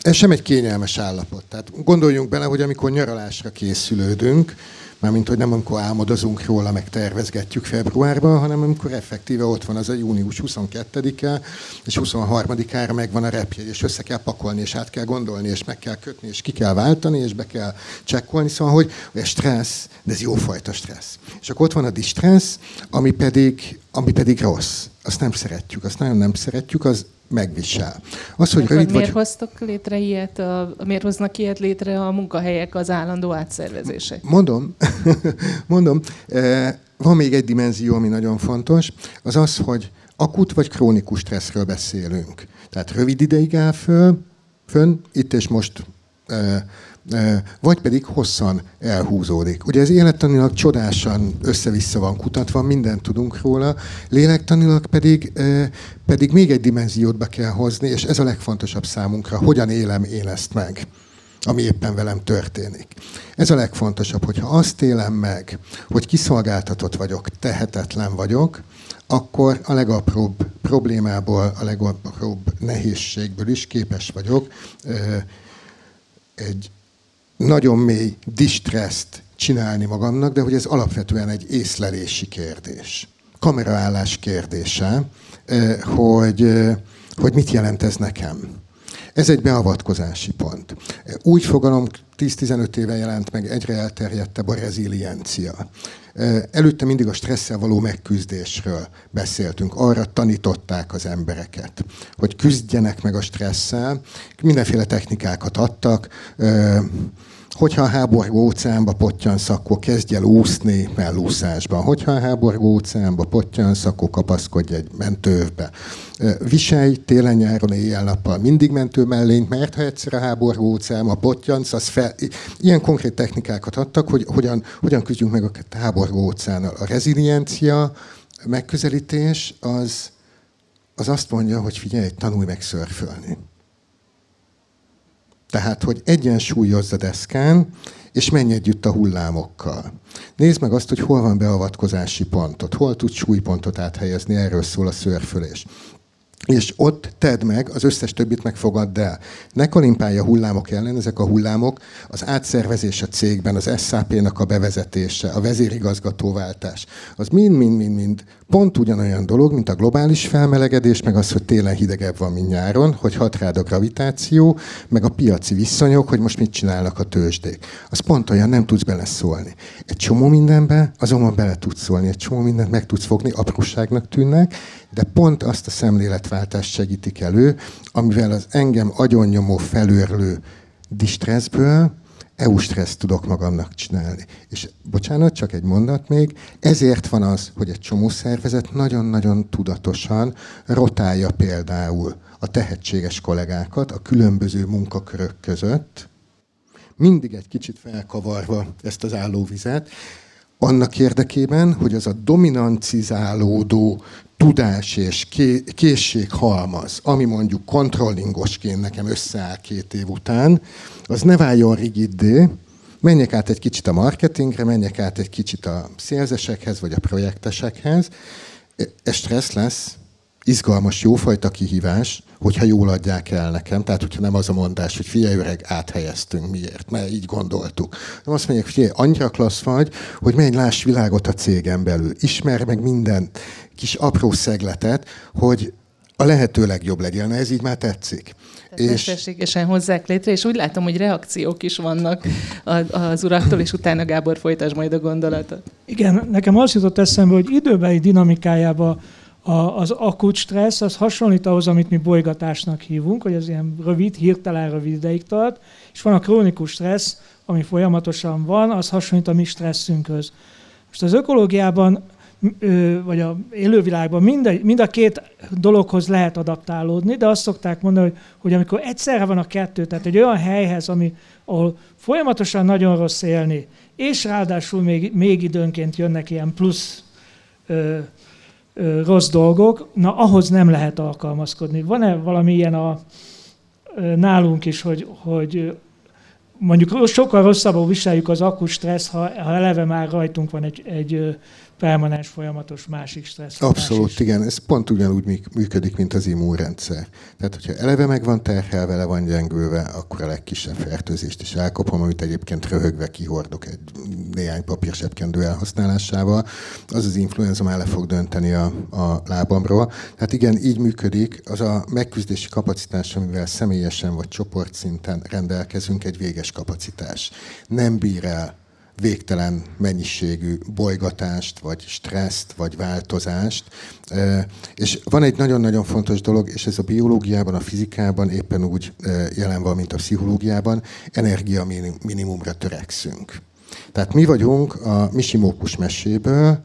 Ez sem egy kényelmes állapot. Tehát gondoljunk bele, hogy amikor nyaralásra készülődünk, mármint hogy nem amikor álmodozunk róla, meg tervezgetjük februárban, hanem amikor effektíve ott van az a június 22-e, és 23-ára megvan a repjegy, és össze kell pakolni, és át kell gondolni, és meg kell kötni, és ki kell váltani, és be kell csekkolni, szóval, hogy ez stressz, de ez jófajta stressz. És akkor ott van a distressz, ami pedig, ami pedig rossz. Azt nem szeretjük, azt nagyon nem szeretjük, az megvisel. Az, hogy rövid miért vagy... hoztak létre ilyet, a, miért hoznak ilyet létre a munkahelyek az állandó átszervezések? Mondom, [laughs] mondom, eh, van még egy dimenzió, ami nagyon fontos, az az, hogy akut vagy krónikus stresszről beszélünk. Tehát rövid ideig áll föl, fönn, itt és most eh, vagy pedig hosszan elhúzódik. Ugye ez élettanilag csodásan össze-vissza van kutatva, mindent tudunk róla, lélektanilag pedig, pedig még egy dimenziót be kell hozni, és ez a legfontosabb számunkra, hogyan élem én ezt meg ami éppen velem történik. Ez a legfontosabb, hogyha azt élem meg, hogy kiszolgáltatott vagyok, tehetetlen vagyok, akkor a legapróbb problémából, a legapróbb nehézségből is képes vagyok egy nagyon mély distresszt csinálni magamnak, de hogy ez alapvetően egy észlelési kérdés. Kameraállás kérdése, hogy, hogy mit jelent ez nekem. Ez egy beavatkozási pont. Úgy fogalom, 10-15 éve jelent meg egyre elterjedtebb a reziliencia. Előtte mindig a stresszel való megküzdésről beszéltünk. Arra tanították az embereket, hogy küzdjenek meg a stresszel. Mindenféle technikákat adtak hogyha a háborgó óceánba pottyansz, akkor kezdj el úszni mellúszásban. Hogyha a háborgó óceánba pottyansz, akkor kapaszkodj egy mentővbe. Viselj télen-nyáron éjjel-nappal mindig mentő mellényt, mert ha egyszer a háborgó óceánba pottyansz, az fel... Ilyen konkrét technikákat adtak, hogy hogyan, hogyan küzdjünk meg a háborgó óceánnal. A reziliencia megközelítés az, az azt mondja, hogy figyelj, tanulj meg szörfölni. Tehát, hogy egyensúlyozz a deszkán, és menj együtt a hullámokkal. Nézd meg azt, hogy hol van beavatkozási pontot, hol tud súlypontot áthelyezni, erről szól a szörfölés és ott tedd meg, az összes többit megfogadd el. Ne kalimpálja hullámok ellen, ezek a hullámok, az átszervezés a cégben, az SAP-nak a bevezetése, a vezérigazgatóváltás, az mind-mind-mind-mind pont ugyanolyan dolog, mint a globális felmelegedés, meg az, hogy télen hidegebb van, mint nyáron, hogy hat rád a gravitáció, meg a piaci viszonyok, hogy most mit csinálnak a tőzsdék. Az pont olyan, nem tudsz beleszólni. Egy csomó mindenbe azonban bele tudsz szólni, egy csomó mindent meg tudsz fogni, apróságnak tűnnek, de pont azt a szemléletváltást segítik elő, amivel az engem agyonnyomó felőrlő distresszből EU stresszt tudok magamnak csinálni. És bocsánat, csak egy mondat még, ezért van az, hogy egy csomó szervezet nagyon-nagyon tudatosan rotálja például a tehetséges kollégákat a különböző munkakörök között, mindig egy kicsit felkavarva ezt az állóvizet, annak érdekében, hogy az a dominancizálódó tudás és készség halmaz, ami mondjuk kontrollingosként nekem összeáll két év után, az ne váljon rigiddé, menjek át egy kicsit a marketingre, menjek át egy kicsit a szélzesekhez, vagy a projektesekhez. Ez stressz lesz, izgalmas, jófajta kihívás, hogyha jól adják el nekem. Tehát, hogyha nem az a mondás, hogy figyelj öreg, áthelyeztünk, miért? Mert így gondoltuk. Nem azt mondják, hogy figyelj, annyira klassz vagy, hogy menj, láss világot a cégen belül. Ismer meg minden kis apró szegletet, hogy a lehető legjobb legyen. Ez így már tetszik. És mesterségesen hozzák létre, és úgy látom, hogy reakciók is vannak az uraktól, és utána Gábor folytasd majd a gondolatot. Igen, nekem azt jutott eszembe, hogy időbeli dinamikájába az akut stressz az hasonlít ahhoz, amit mi bolygatásnak hívunk, hogy ez ilyen rövid, hirtelen rövid ideig tart, és van a krónikus stressz, ami folyamatosan van, az hasonlít a mi stresszünkhöz. Most az ökológiában vagy a élővilágban mind a, mind a két dologhoz lehet adaptálódni, de azt szokták mondani, hogy, hogy amikor egyszerre van a kettő, tehát egy olyan helyhez, ami, ahol folyamatosan nagyon rossz élni, és ráadásul még, még időnként jönnek ilyen plusz ö, rossz dolgok, na ahhoz nem lehet alkalmazkodni. Van-e valami ilyen a, nálunk is, hogy, hogy mondjuk sokkal rosszabbul viseljük az akut stressz, ha, ha eleve már rajtunk van egy, egy permanens, folyamatos másik stressz. Abszolút, is. igen. Ez pont ugyanúgy működik, mint az immunrendszer. Tehát, hogyha eleve meg van terhelve, le van gyengülve, akkor a legkisebb fertőzést is elkapom, amit egyébként röhögve kihordok egy néhány papírsebkendő elhasználásával. Az az influenza már le fog dönteni a, a lábamról. Tehát igen, így működik. Az a megküzdési kapacitás, amivel személyesen vagy csoportszinten rendelkezünk, egy véges kapacitás. Nem bír el végtelen mennyiségű bolygatást, vagy stresszt, vagy változást. És van egy nagyon-nagyon fontos dolog, és ez a biológiában, a fizikában éppen úgy jelen van, mint a pszichológiában, energia minimumra törekszünk. Tehát mi vagyunk a Misimókus meséből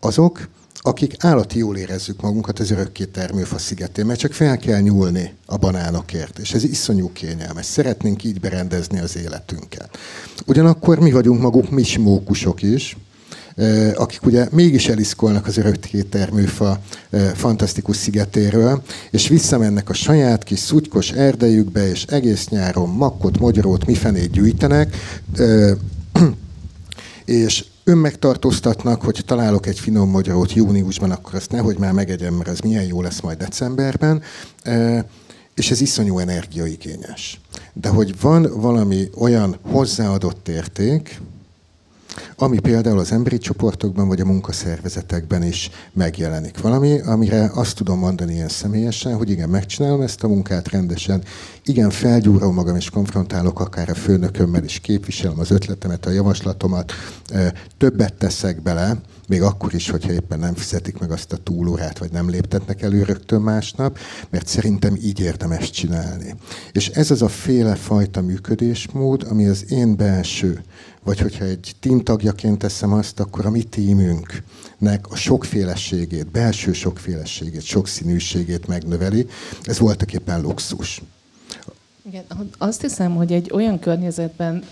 azok, akik állati jól érezzük magunkat az örökké termőfa szigetén, mert csak fel kell nyúlni a banánokért, és ez iszonyú kényelmes. Szeretnénk így berendezni az életünket. Ugyanakkor mi vagyunk maguk mismókusok is, akik ugye mégis eliszkolnak az örökké termőfa fantasztikus szigetéről, és visszamennek a saját kis szutykos erdejükbe, és egész nyáron makkot, magyarót, mifenét gyűjtenek, [clears throat] és önmegtartóztatnak, hogy találok egy finom magyarót júniusban, akkor azt nehogy már megegyem, mert az milyen jó lesz majd decemberben, és ez iszonyú energiaigényes. de hogy van valami olyan hozzáadott érték, ami például az emberi csoportokban vagy a munkaszervezetekben is megjelenik. Valami, amire azt tudom mondani ilyen személyesen, hogy igen, megcsinálom ezt a munkát rendesen, igen, felgyúrom magam és konfrontálok akár a főnökömmel is, képviselem az ötletemet, a javaslatomat, többet teszek bele, még akkor is, hogyha éppen nem fizetik meg azt a túlórát, vagy nem léptetnek elő rögtön másnap, mert szerintem így érdemes csinálni. És ez az a féle fajta működésmód, ami az én belső, vagy hogyha egy team tagjaként teszem azt, akkor a mi tímünknek a sokféleségét, belső sokféleségét, sokszínűségét megnöveli. Ez voltak éppen luxus. Igen, azt hiszem, hogy egy olyan környezetben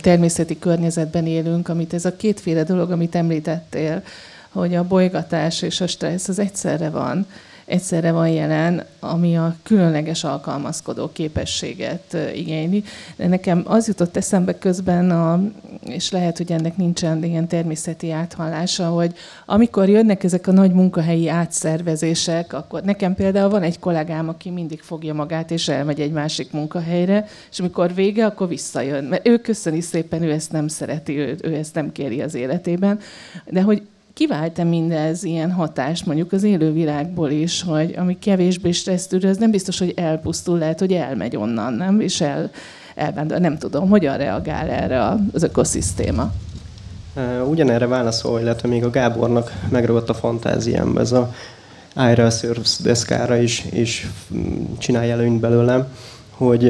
természeti környezetben élünk, amit ez a kétféle dolog, amit említettél, hogy a bolygatás és a stressz az egyszerre van egyszerre van jelen, ami a különleges alkalmazkodó képességet igényli. De nekem az jutott eszembe közben, a, és lehet, hogy ennek nincsen ilyen természeti áthallása, hogy amikor jönnek ezek a nagy munkahelyi átszervezések, akkor nekem például van egy kollégám, aki mindig fogja magát, és elmegy egy másik munkahelyre, és amikor vége, akkor visszajön. Mert ő köszöni szépen, ő ezt nem szereti, ő, ő ezt nem kéri az életében. De hogy kivált-e mindez ilyen hatást mondjuk az élővilágból is, hogy ami kevésbé stressztűrő, ez nem biztos, hogy elpusztul, lehet, hogy elmegy onnan, nem? És el, elvándor. Nem tudom, hogyan reagál erre az ökoszisztéma. Ugyanerre válaszol, illetve még a Gábornak megragadt a fantáziám, ez a Aira Surfs deszkára is, is csinálja előnyt belőlem, hogy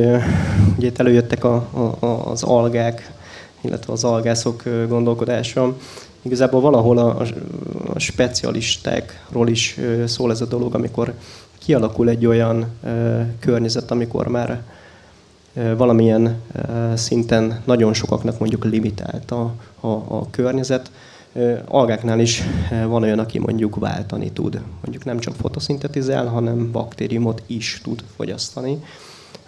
ugye itt előjöttek a, a, az algák, illetve az algászok gondolkodása, Igazából valahol a, a specialistákról is szól ez a dolog, amikor kialakul egy olyan környezet, amikor már valamilyen szinten nagyon sokaknak mondjuk limitált a, a, a környezet. Algáknál is van olyan, aki mondjuk váltani tud. Mondjuk nem csak fotoszintetizál, hanem baktériumot is tud fogyasztani.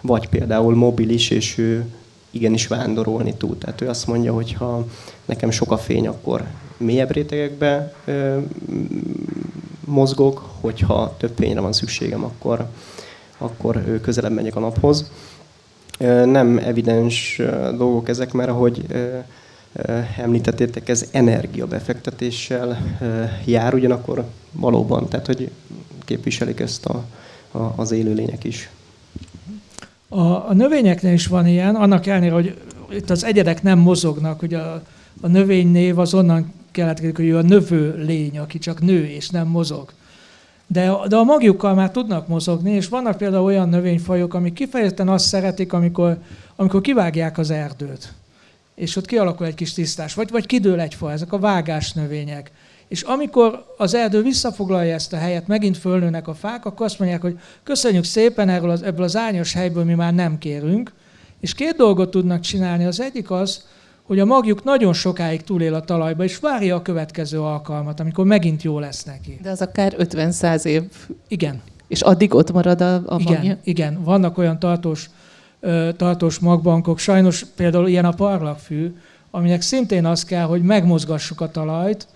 Vagy például mobilis, és ő igenis vándorolni tud. Tehát ő azt mondja, hogy ha nekem sok a fény, akkor mélyebb rétegekbe ö, mozgok, hogyha több fényre van szükségem, akkor, akkor közelebb megyek a naphoz. Nem evidens dolgok ezek, mert ahogy említettétek, ez energiabefektetéssel jár, ugyanakkor valóban, tehát hogy képviselik ezt a, a, az élőlények is. A, a növényeknél is van ilyen, annak ellenére, hogy itt az egyedek nem mozognak, hogy a, a növénynév az onnan keletkezik, hogy ő a növő lény, aki csak nő és nem mozog. De, de a magjukkal már tudnak mozogni, és vannak például olyan növényfajok, amik kifejezetten azt szeretik, amikor, amikor kivágják az erdőt, és ott kialakul egy kis tisztás, vagy, vagy kidől egy fa, ezek a vágás növények. És amikor az erdő visszafoglalja ezt a helyet, megint fölnőnek a fák, akkor azt mondják, hogy köszönjük szépen erről az, ebből az árnyos helyből mi már nem kérünk. És két dolgot tudnak csinálni. Az egyik az, hogy a magjuk nagyon sokáig túlél a talajba, és várja a következő alkalmat, amikor megint jó lesz neki. De az akár 50-100 év. Igen. És addig ott marad a, a igen, magja? Igen, vannak olyan tartós, tartós magbankok, sajnos például ilyen a parlagfű, aminek szintén az kell, hogy megmozgassuk a talajt.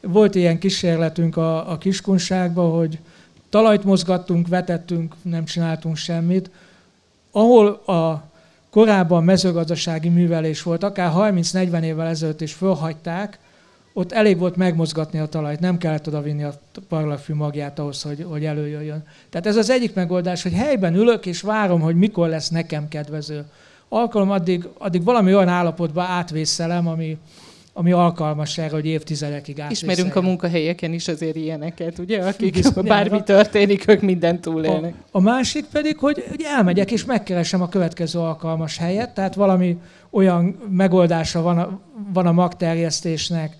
Volt ilyen kísérletünk a, a kiskunságban, hogy talajt mozgattunk, vetettünk, nem csináltunk semmit. Ahol a korábban mezőgazdasági művelés volt, akár 30-40 évvel ezelőtt is fölhagyták, ott elég volt megmozgatni a talajt, nem kellett oda vinni a parlagfű magját ahhoz, hogy, hogy előjöjjön. Tehát ez az egyik megoldás, hogy helyben ülök és várom, hogy mikor lesz nekem kedvező alkalom, addig, addig valami olyan állapotba átvészelem, ami, ami alkalmas erre, hogy évtizedekig át. Ismerünk a munkahelyeken is azért ilyeneket, ugye? Akik Bizony, [laughs] bármi történik, ők mindent túlélnek. A, a másik pedig, hogy, hogy elmegyek és megkeresem a következő alkalmas helyet, tehát valami olyan megoldása van a, van a magterjesztésnek,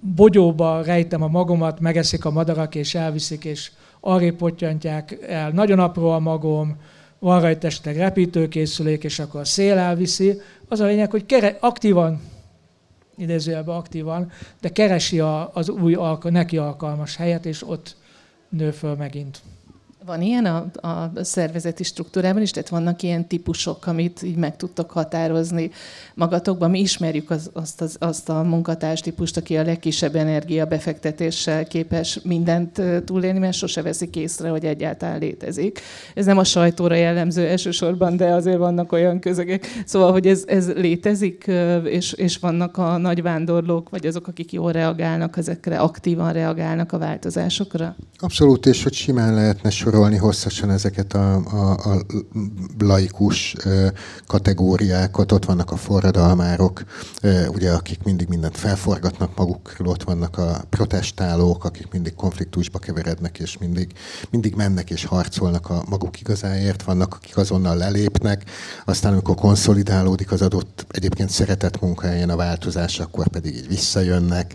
bogyóba rejtem a magomat, megeszik a madarak és elviszik, és arra pottyantják el. Nagyon apró a magom, van rajta esetleg repítőkészülék, és akkor a szél elviszi. Az a lényeg, hogy kere, aktívan idézőjelben aktívan, de keresi a, az új alka, neki alkalmas helyet, és ott nő föl megint. Van ilyen a, a szervezeti struktúrában is? Tehát vannak ilyen típusok, amit így meg tudtok határozni magatokban? Mi ismerjük az, azt, az, azt a munkatárs típust, aki a legkisebb energia befektetéssel képes mindent túlélni, mert sose veszik észre, hogy egyáltalán létezik. Ez nem a sajtóra jellemző elsősorban, de azért vannak olyan közegek. Szóval, hogy ez, ez létezik, és, és vannak a nagy vándorlók, vagy azok, akik jól reagálnak ezekre, aktívan reagálnak a változásokra? Abszolút, és hogy simán lehetne sorolni hosszasan ezeket a, a, a laikus kategóriákat. Ott vannak a forradalmárok, ugye, akik mindig mindent felforgatnak magukról, ott vannak a protestálók, akik mindig konfliktusba keverednek, és mindig, mindig mennek és harcolnak a maguk igazáért, vannak, akik azonnal lelépnek, aztán amikor konszolidálódik az adott egyébként szeretett munkahelyen a változás, akkor pedig így visszajönnek,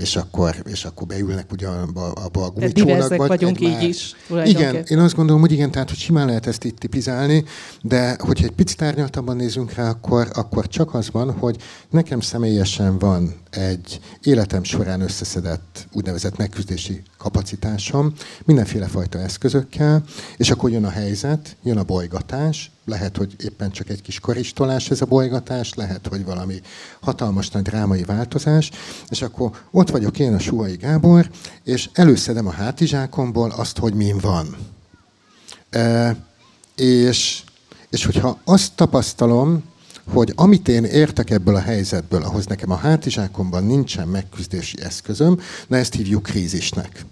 és akkor, és akkor beülnek ugyanabba abba a gumicsónakba. vagyunk így is. Igen, én azt gondolom, hogy igen, tehát hogy simán lehet ezt itt tipizálni, de hogyha egy picit árnyaltabban nézünk rá, akkor, akkor csak az van, hogy nekem személyesen van egy életem során összeszedett úgynevezett megküzdési kapacitásom, mindenféle fajta eszközökkel, és akkor jön a helyzet, jön a bolygatás, lehet, hogy éppen csak egy kis koristolás ez a bolygatás, lehet, hogy valami hatalmas nagy drámai változás, és akkor ott vagyok én a Suhai Gábor, és előszedem a hátizsákomból azt, hogy min van. E, és, és hogyha azt tapasztalom, hogy amit én értek ebből a helyzetből, ahhoz nekem a hátizsákomban nincsen megküzdési eszközöm, na ezt hívjuk krízisnek.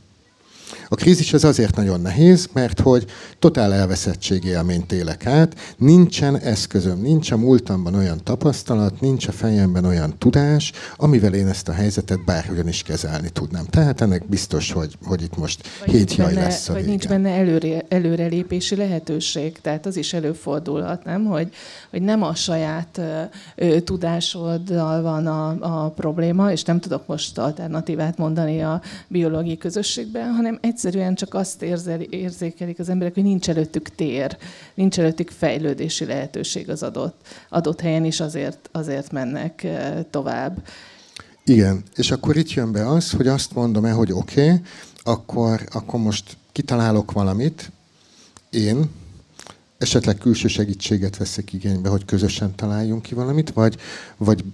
A krízis az azért nagyon nehéz, mert hogy totál elveszettség élményt élek át, nincsen eszközöm, nincs a múltamban olyan tapasztalat, nincs a fejemben olyan tudás, amivel én ezt a helyzetet bárhogyan is kezelni tudnám. Tehát ennek biztos, hogy, hogy itt most vagy hét jaj benne, lesz a Vagy nincs benne előre, előrelépési lehetőség, tehát az is előfordulhat, nem? Hogy, hogy nem a saját ö, tudásoddal van a, a probléma, és nem tudok most alternatívát mondani a biológiai közösségben, hanem egy egyszerűen csak azt érzeli, érzékelik az emberek, hogy nincs előttük tér, nincs előttük fejlődési lehetőség az adott, adott helyen, is azért, azért mennek eh, tovább. Igen, és akkor itt jön be az, hogy azt mondom el, hogy oké, okay, akkor, akkor most kitalálok valamit, én, esetleg külső segítséget veszek igénybe, hogy közösen találjunk ki valamit, vagy, vagy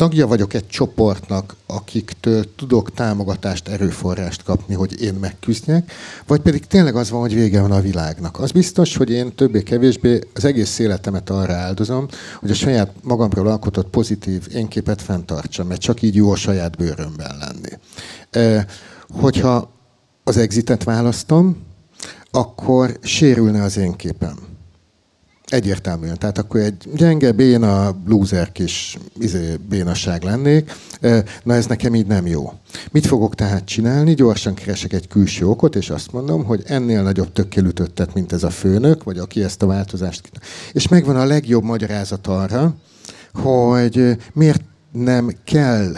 tagja vagyok egy csoportnak, akiktől tudok támogatást, erőforrást kapni, hogy én megküzdjek, vagy pedig tényleg az van, hogy vége van a világnak. Az biztos, hogy én többé-kevésbé az egész életemet arra áldozom, hogy a saját magamról alkotott pozitív énképet fenntartsam, mert csak így jó a saját bőrömben lenni. E, hogyha az exitet választom, akkor sérülne az én képem Egyértelműen. Tehát akkor egy gyenge, béna, loser kis izé, bénasság lennék. Na ez nekem így nem jó. Mit fogok tehát csinálni? Gyorsan keresek egy külső okot, és azt mondom, hogy ennél nagyobb tökkel ütöttet, mint ez a főnök, vagy aki ezt a változást... És megvan a legjobb magyarázat arra, hogy miért nem kell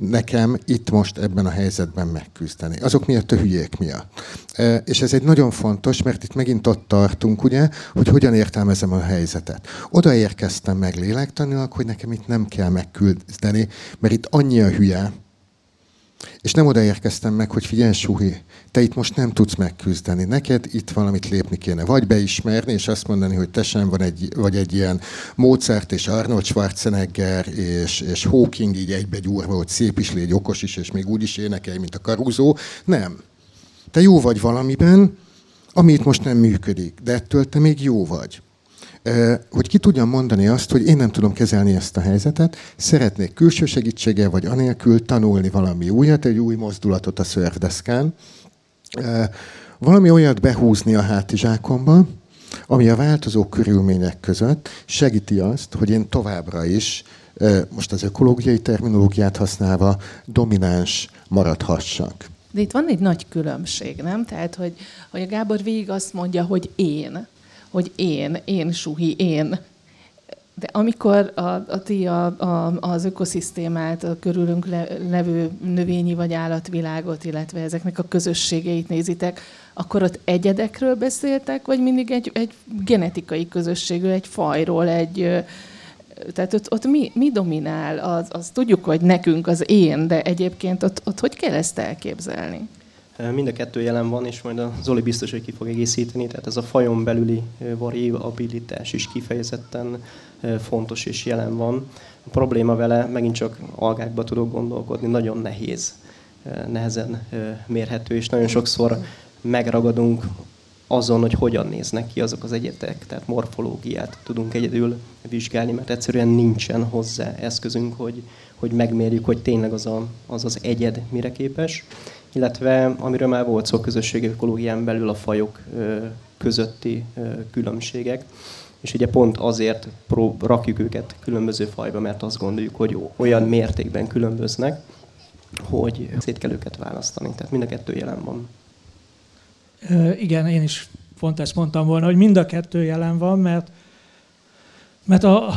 nekem itt most ebben a helyzetben megküzdeni. Azok miatt a hülyék miatt. És ez egy nagyon fontos, mert itt megint ott tartunk, ugye, hogy hogyan értelmezem a helyzetet. Oda érkeztem meg lélektanilag, hogy nekem itt nem kell megküzdeni, mert itt annyi a hülye, és nem odaérkeztem meg, hogy figyelj, Suhi, te itt most nem tudsz megküzdeni. Neked itt valamit lépni kéne. Vagy beismerni, és azt mondani, hogy te sem van egy, vagy egy ilyen Mozart és Arnold Schwarzenegger és, és Hawking így egybe gyúrva, hogy szép is légy, okos is, és még úgy is énekelj, mint a karúzó. Nem. Te jó vagy valamiben, ami itt most nem működik, de ettől te még jó vagy hogy ki tudjam mondani azt, hogy én nem tudom kezelni ezt a helyzetet, szeretnék külső segítséggel, vagy anélkül tanulni valami újat, egy új mozdulatot a szörfdeszkán, valami olyat behúzni a hátizsákomba, ami a változó körülmények között segíti azt, hogy én továbbra is, most az ökológiai terminológiát használva, domináns maradhassak. De itt van egy nagy különbség, nem? Tehát, hogy, hogy a Gábor végig azt mondja, hogy én, hogy én, én suhi, én. De amikor a, a ti a, a, az ökoszisztémát, a körülünk le, levő növényi vagy állatvilágot, illetve ezeknek a közösségeit nézitek, akkor ott egyedekről beszéltek, vagy mindig egy, egy genetikai közösségről, egy fajról, egy, tehát ott, ott mi, mi dominál? Az, az tudjuk, hogy nekünk az én, de egyébként ott, ott hogy kell ezt elképzelni? Mind a kettő jelen van, és majd a Zoli biztos, hogy ki fog egészíteni. Tehát ez a fajon belüli variabilitás is kifejezetten fontos és jelen van. A probléma vele, megint csak algákba tudok gondolkodni, nagyon nehéz, nehezen mérhető, és nagyon sokszor megragadunk azon, hogy hogyan néznek ki azok az egyetek, tehát morfológiát tudunk egyedül vizsgálni, mert egyszerűen nincsen hozzá eszközünk, hogy, hogy megmérjük, hogy tényleg az, a, az az egyed mire képes, illetve amiről már volt szó közösségi ökológián belül a fajok közötti különbségek, és ugye pont azért rakjuk őket különböző fajba, mert azt gondoljuk, hogy olyan mértékben különböznek, hogy szét kell őket választani. Tehát mind a kettő jelen van. Igen, én is pont ezt mondtam volna, hogy mind a kettő jelen van, mert, mert a,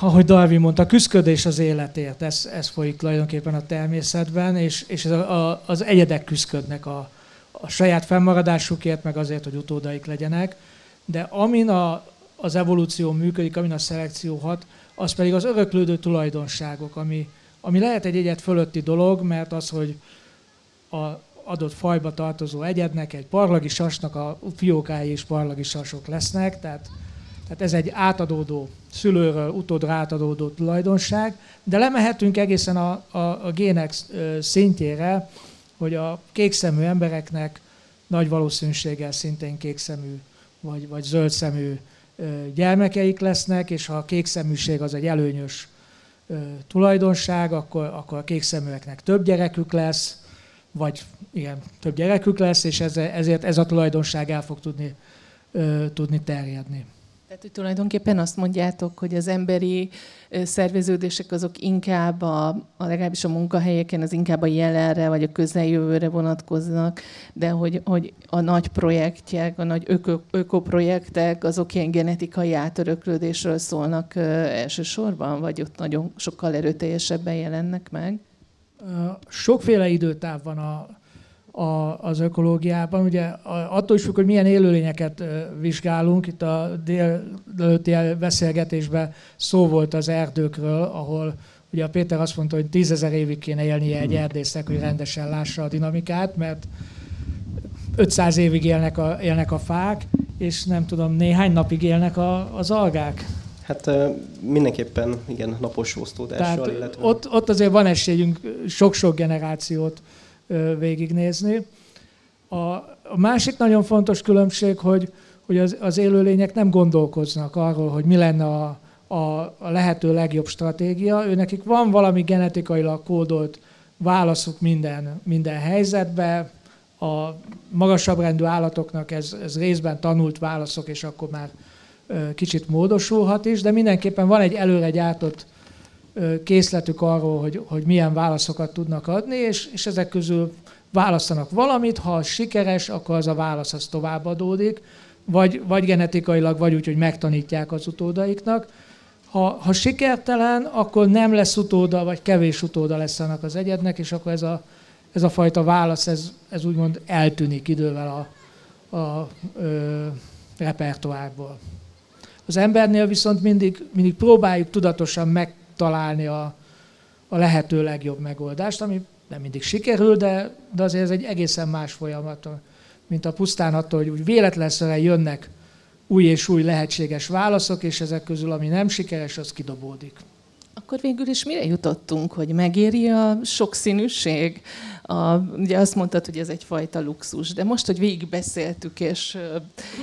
ahogy Darwin mondta, a küzdködés az életért, ez, ez folyik tulajdonképpen a természetben, és, és ez a, a, az egyedek küzdködnek a, a saját fennmaradásukért, meg azért, hogy utódaik legyenek. De amin a, az evolúció működik, amin a szelekció hat, az pedig az öröklődő tulajdonságok, ami, ami lehet egy egyet fölötti dolog, mert az, hogy a adott fajba tartozó egyednek, egy parlagi sasnak a fiókái is parlagi sasok lesznek, tehát, tehát ez egy átadódó, szülőről utódra átadódó tulajdonság, de lemehetünk egészen a, a, a gének szintjére, hogy a kékszemű embereknek nagy valószínűséggel szintén kékszemű vagy, vagy zöldszemű gyermekeik lesznek, és ha a kékszeműség az egy előnyös tulajdonság, akkor, akkor a kékszeműeknek több gyerekük lesz, vagy igen, több gyerekük lesz, és ezért ez a tulajdonság el fog tudni, tudni terjedni. Tehát, hogy tulajdonképpen azt mondjátok, hogy az emberi szerveződések azok inkább, a, a legalábbis a munkahelyeken, az inkább a jelenre vagy a közeljövőre vonatkoznak, de hogy, hogy a nagy projektjek, a nagy öko, ökoprojektek, azok ilyen genetikai átöröklődésről szólnak elsősorban, vagy ott nagyon sokkal erőteljesebben jelennek meg? Sokféle időtáv van a, a, az ökológiában. Ugye attól is függ, hogy milyen élőlényeket vizsgálunk. Itt a délelőtti beszélgetésben szó volt az erdőkről, ahol ugye a Péter azt mondta, hogy tízezer évig kéne élnie egy erdésznek, hogy rendesen lássa a dinamikát, mert 500 évig élnek a, élnek a fák, és nem tudom, néhány napig élnek a, az algák. Hát mindenképpen igen, napos osztódással. Tehát illetve... ott, ott azért van esélyünk sok-sok generációt végignézni. A, a másik nagyon fontos különbség, hogy, hogy az, az élőlények nem gondolkoznak arról, hogy mi lenne a, a, a lehető legjobb stratégia. Ő van valami genetikailag kódolt válaszuk minden, minden helyzetbe. A magasabb rendű állatoknak ez, ez részben tanult válaszok, és akkor már kicsit módosulhat is, de mindenképpen van egy előre gyártott készletük arról, hogy, hogy milyen válaszokat tudnak adni, és, és ezek közül választanak valamit, ha sikeres, akkor az a válasz az továbbadódik, vagy, vagy genetikailag, vagy úgy, hogy megtanítják az utódaiknak. Ha, ha sikertelen, akkor nem lesz utóda, vagy kevés utóda lesz annak az egyednek, és akkor ez a, ez a fajta válasz, ez, ez úgymond eltűnik idővel a, a, a repertoárból. Az embernél viszont mindig, mindig próbáljuk tudatosan megtalálni a, a lehető legjobb megoldást, ami nem mindig sikerül, de, de azért ez egy egészen más folyamat, mint a pusztán attól, hogy úgy véletlenszerűen jönnek új és új lehetséges válaszok, és ezek közül, ami nem sikeres, az kidobódik. Akkor végül is mire jutottunk, hogy megéri a sokszínűség? A, ugye azt mondtad, hogy ez egyfajta luxus, de most, hogy végigbeszéltük, és,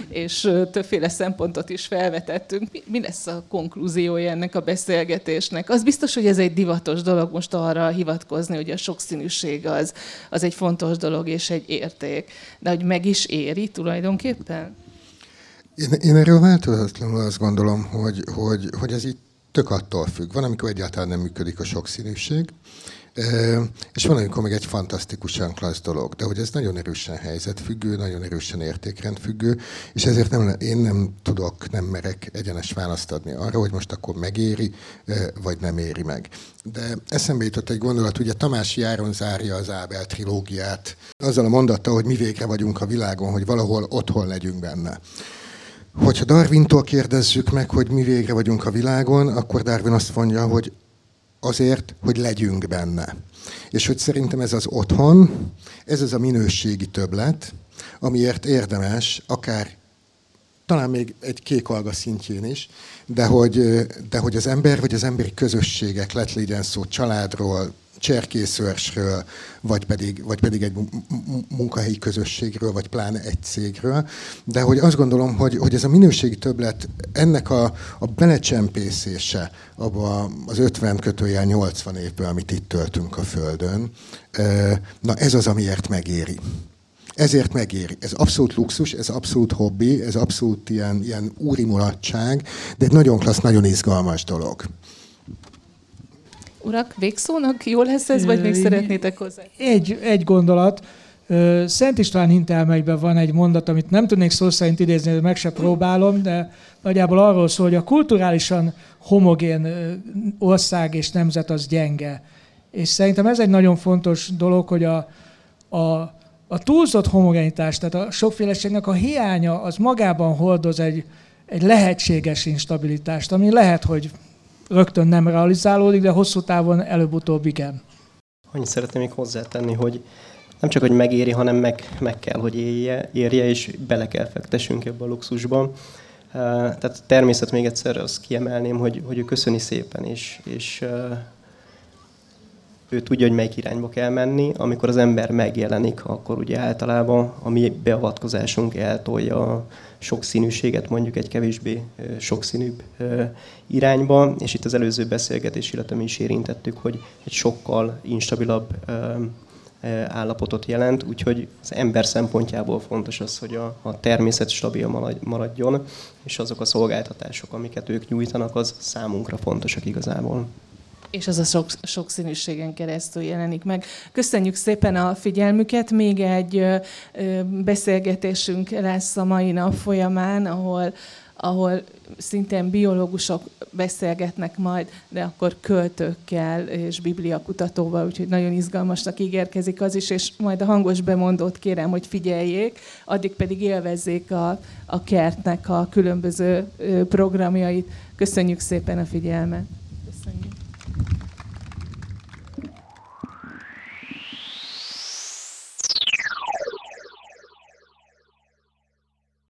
és többféle szempontot is felvetettünk, mi, mi lesz a konklúziója ennek a beszélgetésnek? Az biztos, hogy ez egy divatos dolog most arra hivatkozni, hogy a sokszínűség az, az egy fontos dolog és egy érték. De hogy meg is éri tulajdonképpen? Én, én erről változatlanul azt gondolom, hogy, hogy, hogy ez itt tök attól függ. Van, amikor egyáltalán nem működik a sokszínűség, és van, amikor meg egy fantasztikusan klassz dolog, de hogy ez nagyon erősen helyzetfüggő, nagyon erősen értékrendfüggő, és ezért nem, én nem tudok, nem merek egyenes választ adni arra, hogy most akkor megéri, vagy nem éri meg. De eszembe jutott egy gondolat, ugye Tamás Járon zárja az Ábel trilógiát, azzal a mondattal, hogy mi végre vagyunk a világon, hogy valahol otthon legyünk benne. Hogyha Darwintól kérdezzük meg, hogy mi végre vagyunk a világon, akkor Darwin azt mondja, hogy azért, hogy legyünk benne. És hogy szerintem ez az otthon, ez az a minőségi többlet, amiért érdemes akár talán még egy kék alga szintjén is, de hogy, de hogy az ember vagy az emberi közösségek, lett legyen szó családról, cserkészőrsről, vagy pedig, vagy pedig egy munkahelyi közösségről, vagy pláne egy cégről. De hogy azt gondolom, hogy, hogy ez a minőségi többlet, ennek a, a belecsempészése abba az 50 kötőjel 80 évből, amit itt töltünk a Földön, na ez az, amiért megéri. Ezért megéri. Ez abszolút luxus, ez abszolút hobbi, ez abszolút ilyen, ilyen úri mulatság, de egy nagyon klassz, nagyon izgalmas dolog. Urak, végszónak jó lesz ez, vagy még szeretnétek hozzá? Egy, egy gondolat. Szent István hintelmeiben van egy mondat, amit nem tudnék szó szerint idézni, meg se próbálom, de nagyjából arról szól, hogy a kulturálisan homogén ország és nemzet az gyenge. És szerintem ez egy nagyon fontos dolog, hogy a, a a túlzott homogenitás, tehát a sokféleségnek a hiánya az magában hordoz egy, egy lehetséges instabilitást, ami lehet, hogy rögtön nem realizálódik, de hosszú távon előbb-utóbb igen. Annyit szeretném még hozzátenni, hogy nem csak, hogy megéri, hanem meg, meg kell, hogy élje, érje, és bele kell fektessünk ebbe a luxusba. Tehát természet még egyszer azt kiemelném, hogy, hogy ő köszöni szépen, és, és ő tudja, hogy melyik irányba kell menni. Amikor az ember megjelenik, akkor ugye általában a mi beavatkozásunk eltolja sokszínűséget mondjuk egy kevésbé sokszínűbb irányba, és itt az előző beszélgetés, illetve mi is érintettük, hogy egy sokkal instabilabb állapotot jelent, úgyhogy az ember szempontjából fontos az, hogy a, a természet stabil maradjon, és azok a szolgáltatások, amiket ők nyújtanak, az számunkra fontosak igazából és az a sok, sokszínűségen keresztül jelenik meg. Köszönjük szépen a figyelmüket. Még egy beszélgetésünk lesz a mai nap folyamán, ahol ahol szintén biológusok beszélgetnek majd, de akkor költőkkel és bibliakutatóval, úgyhogy nagyon izgalmasnak ígérkezik az is, és majd a hangos bemondót kérem, hogy figyeljék, addig pedig élvezzék a, a kertnek a különböző programjait. Köszönjük szépen a figyelmet!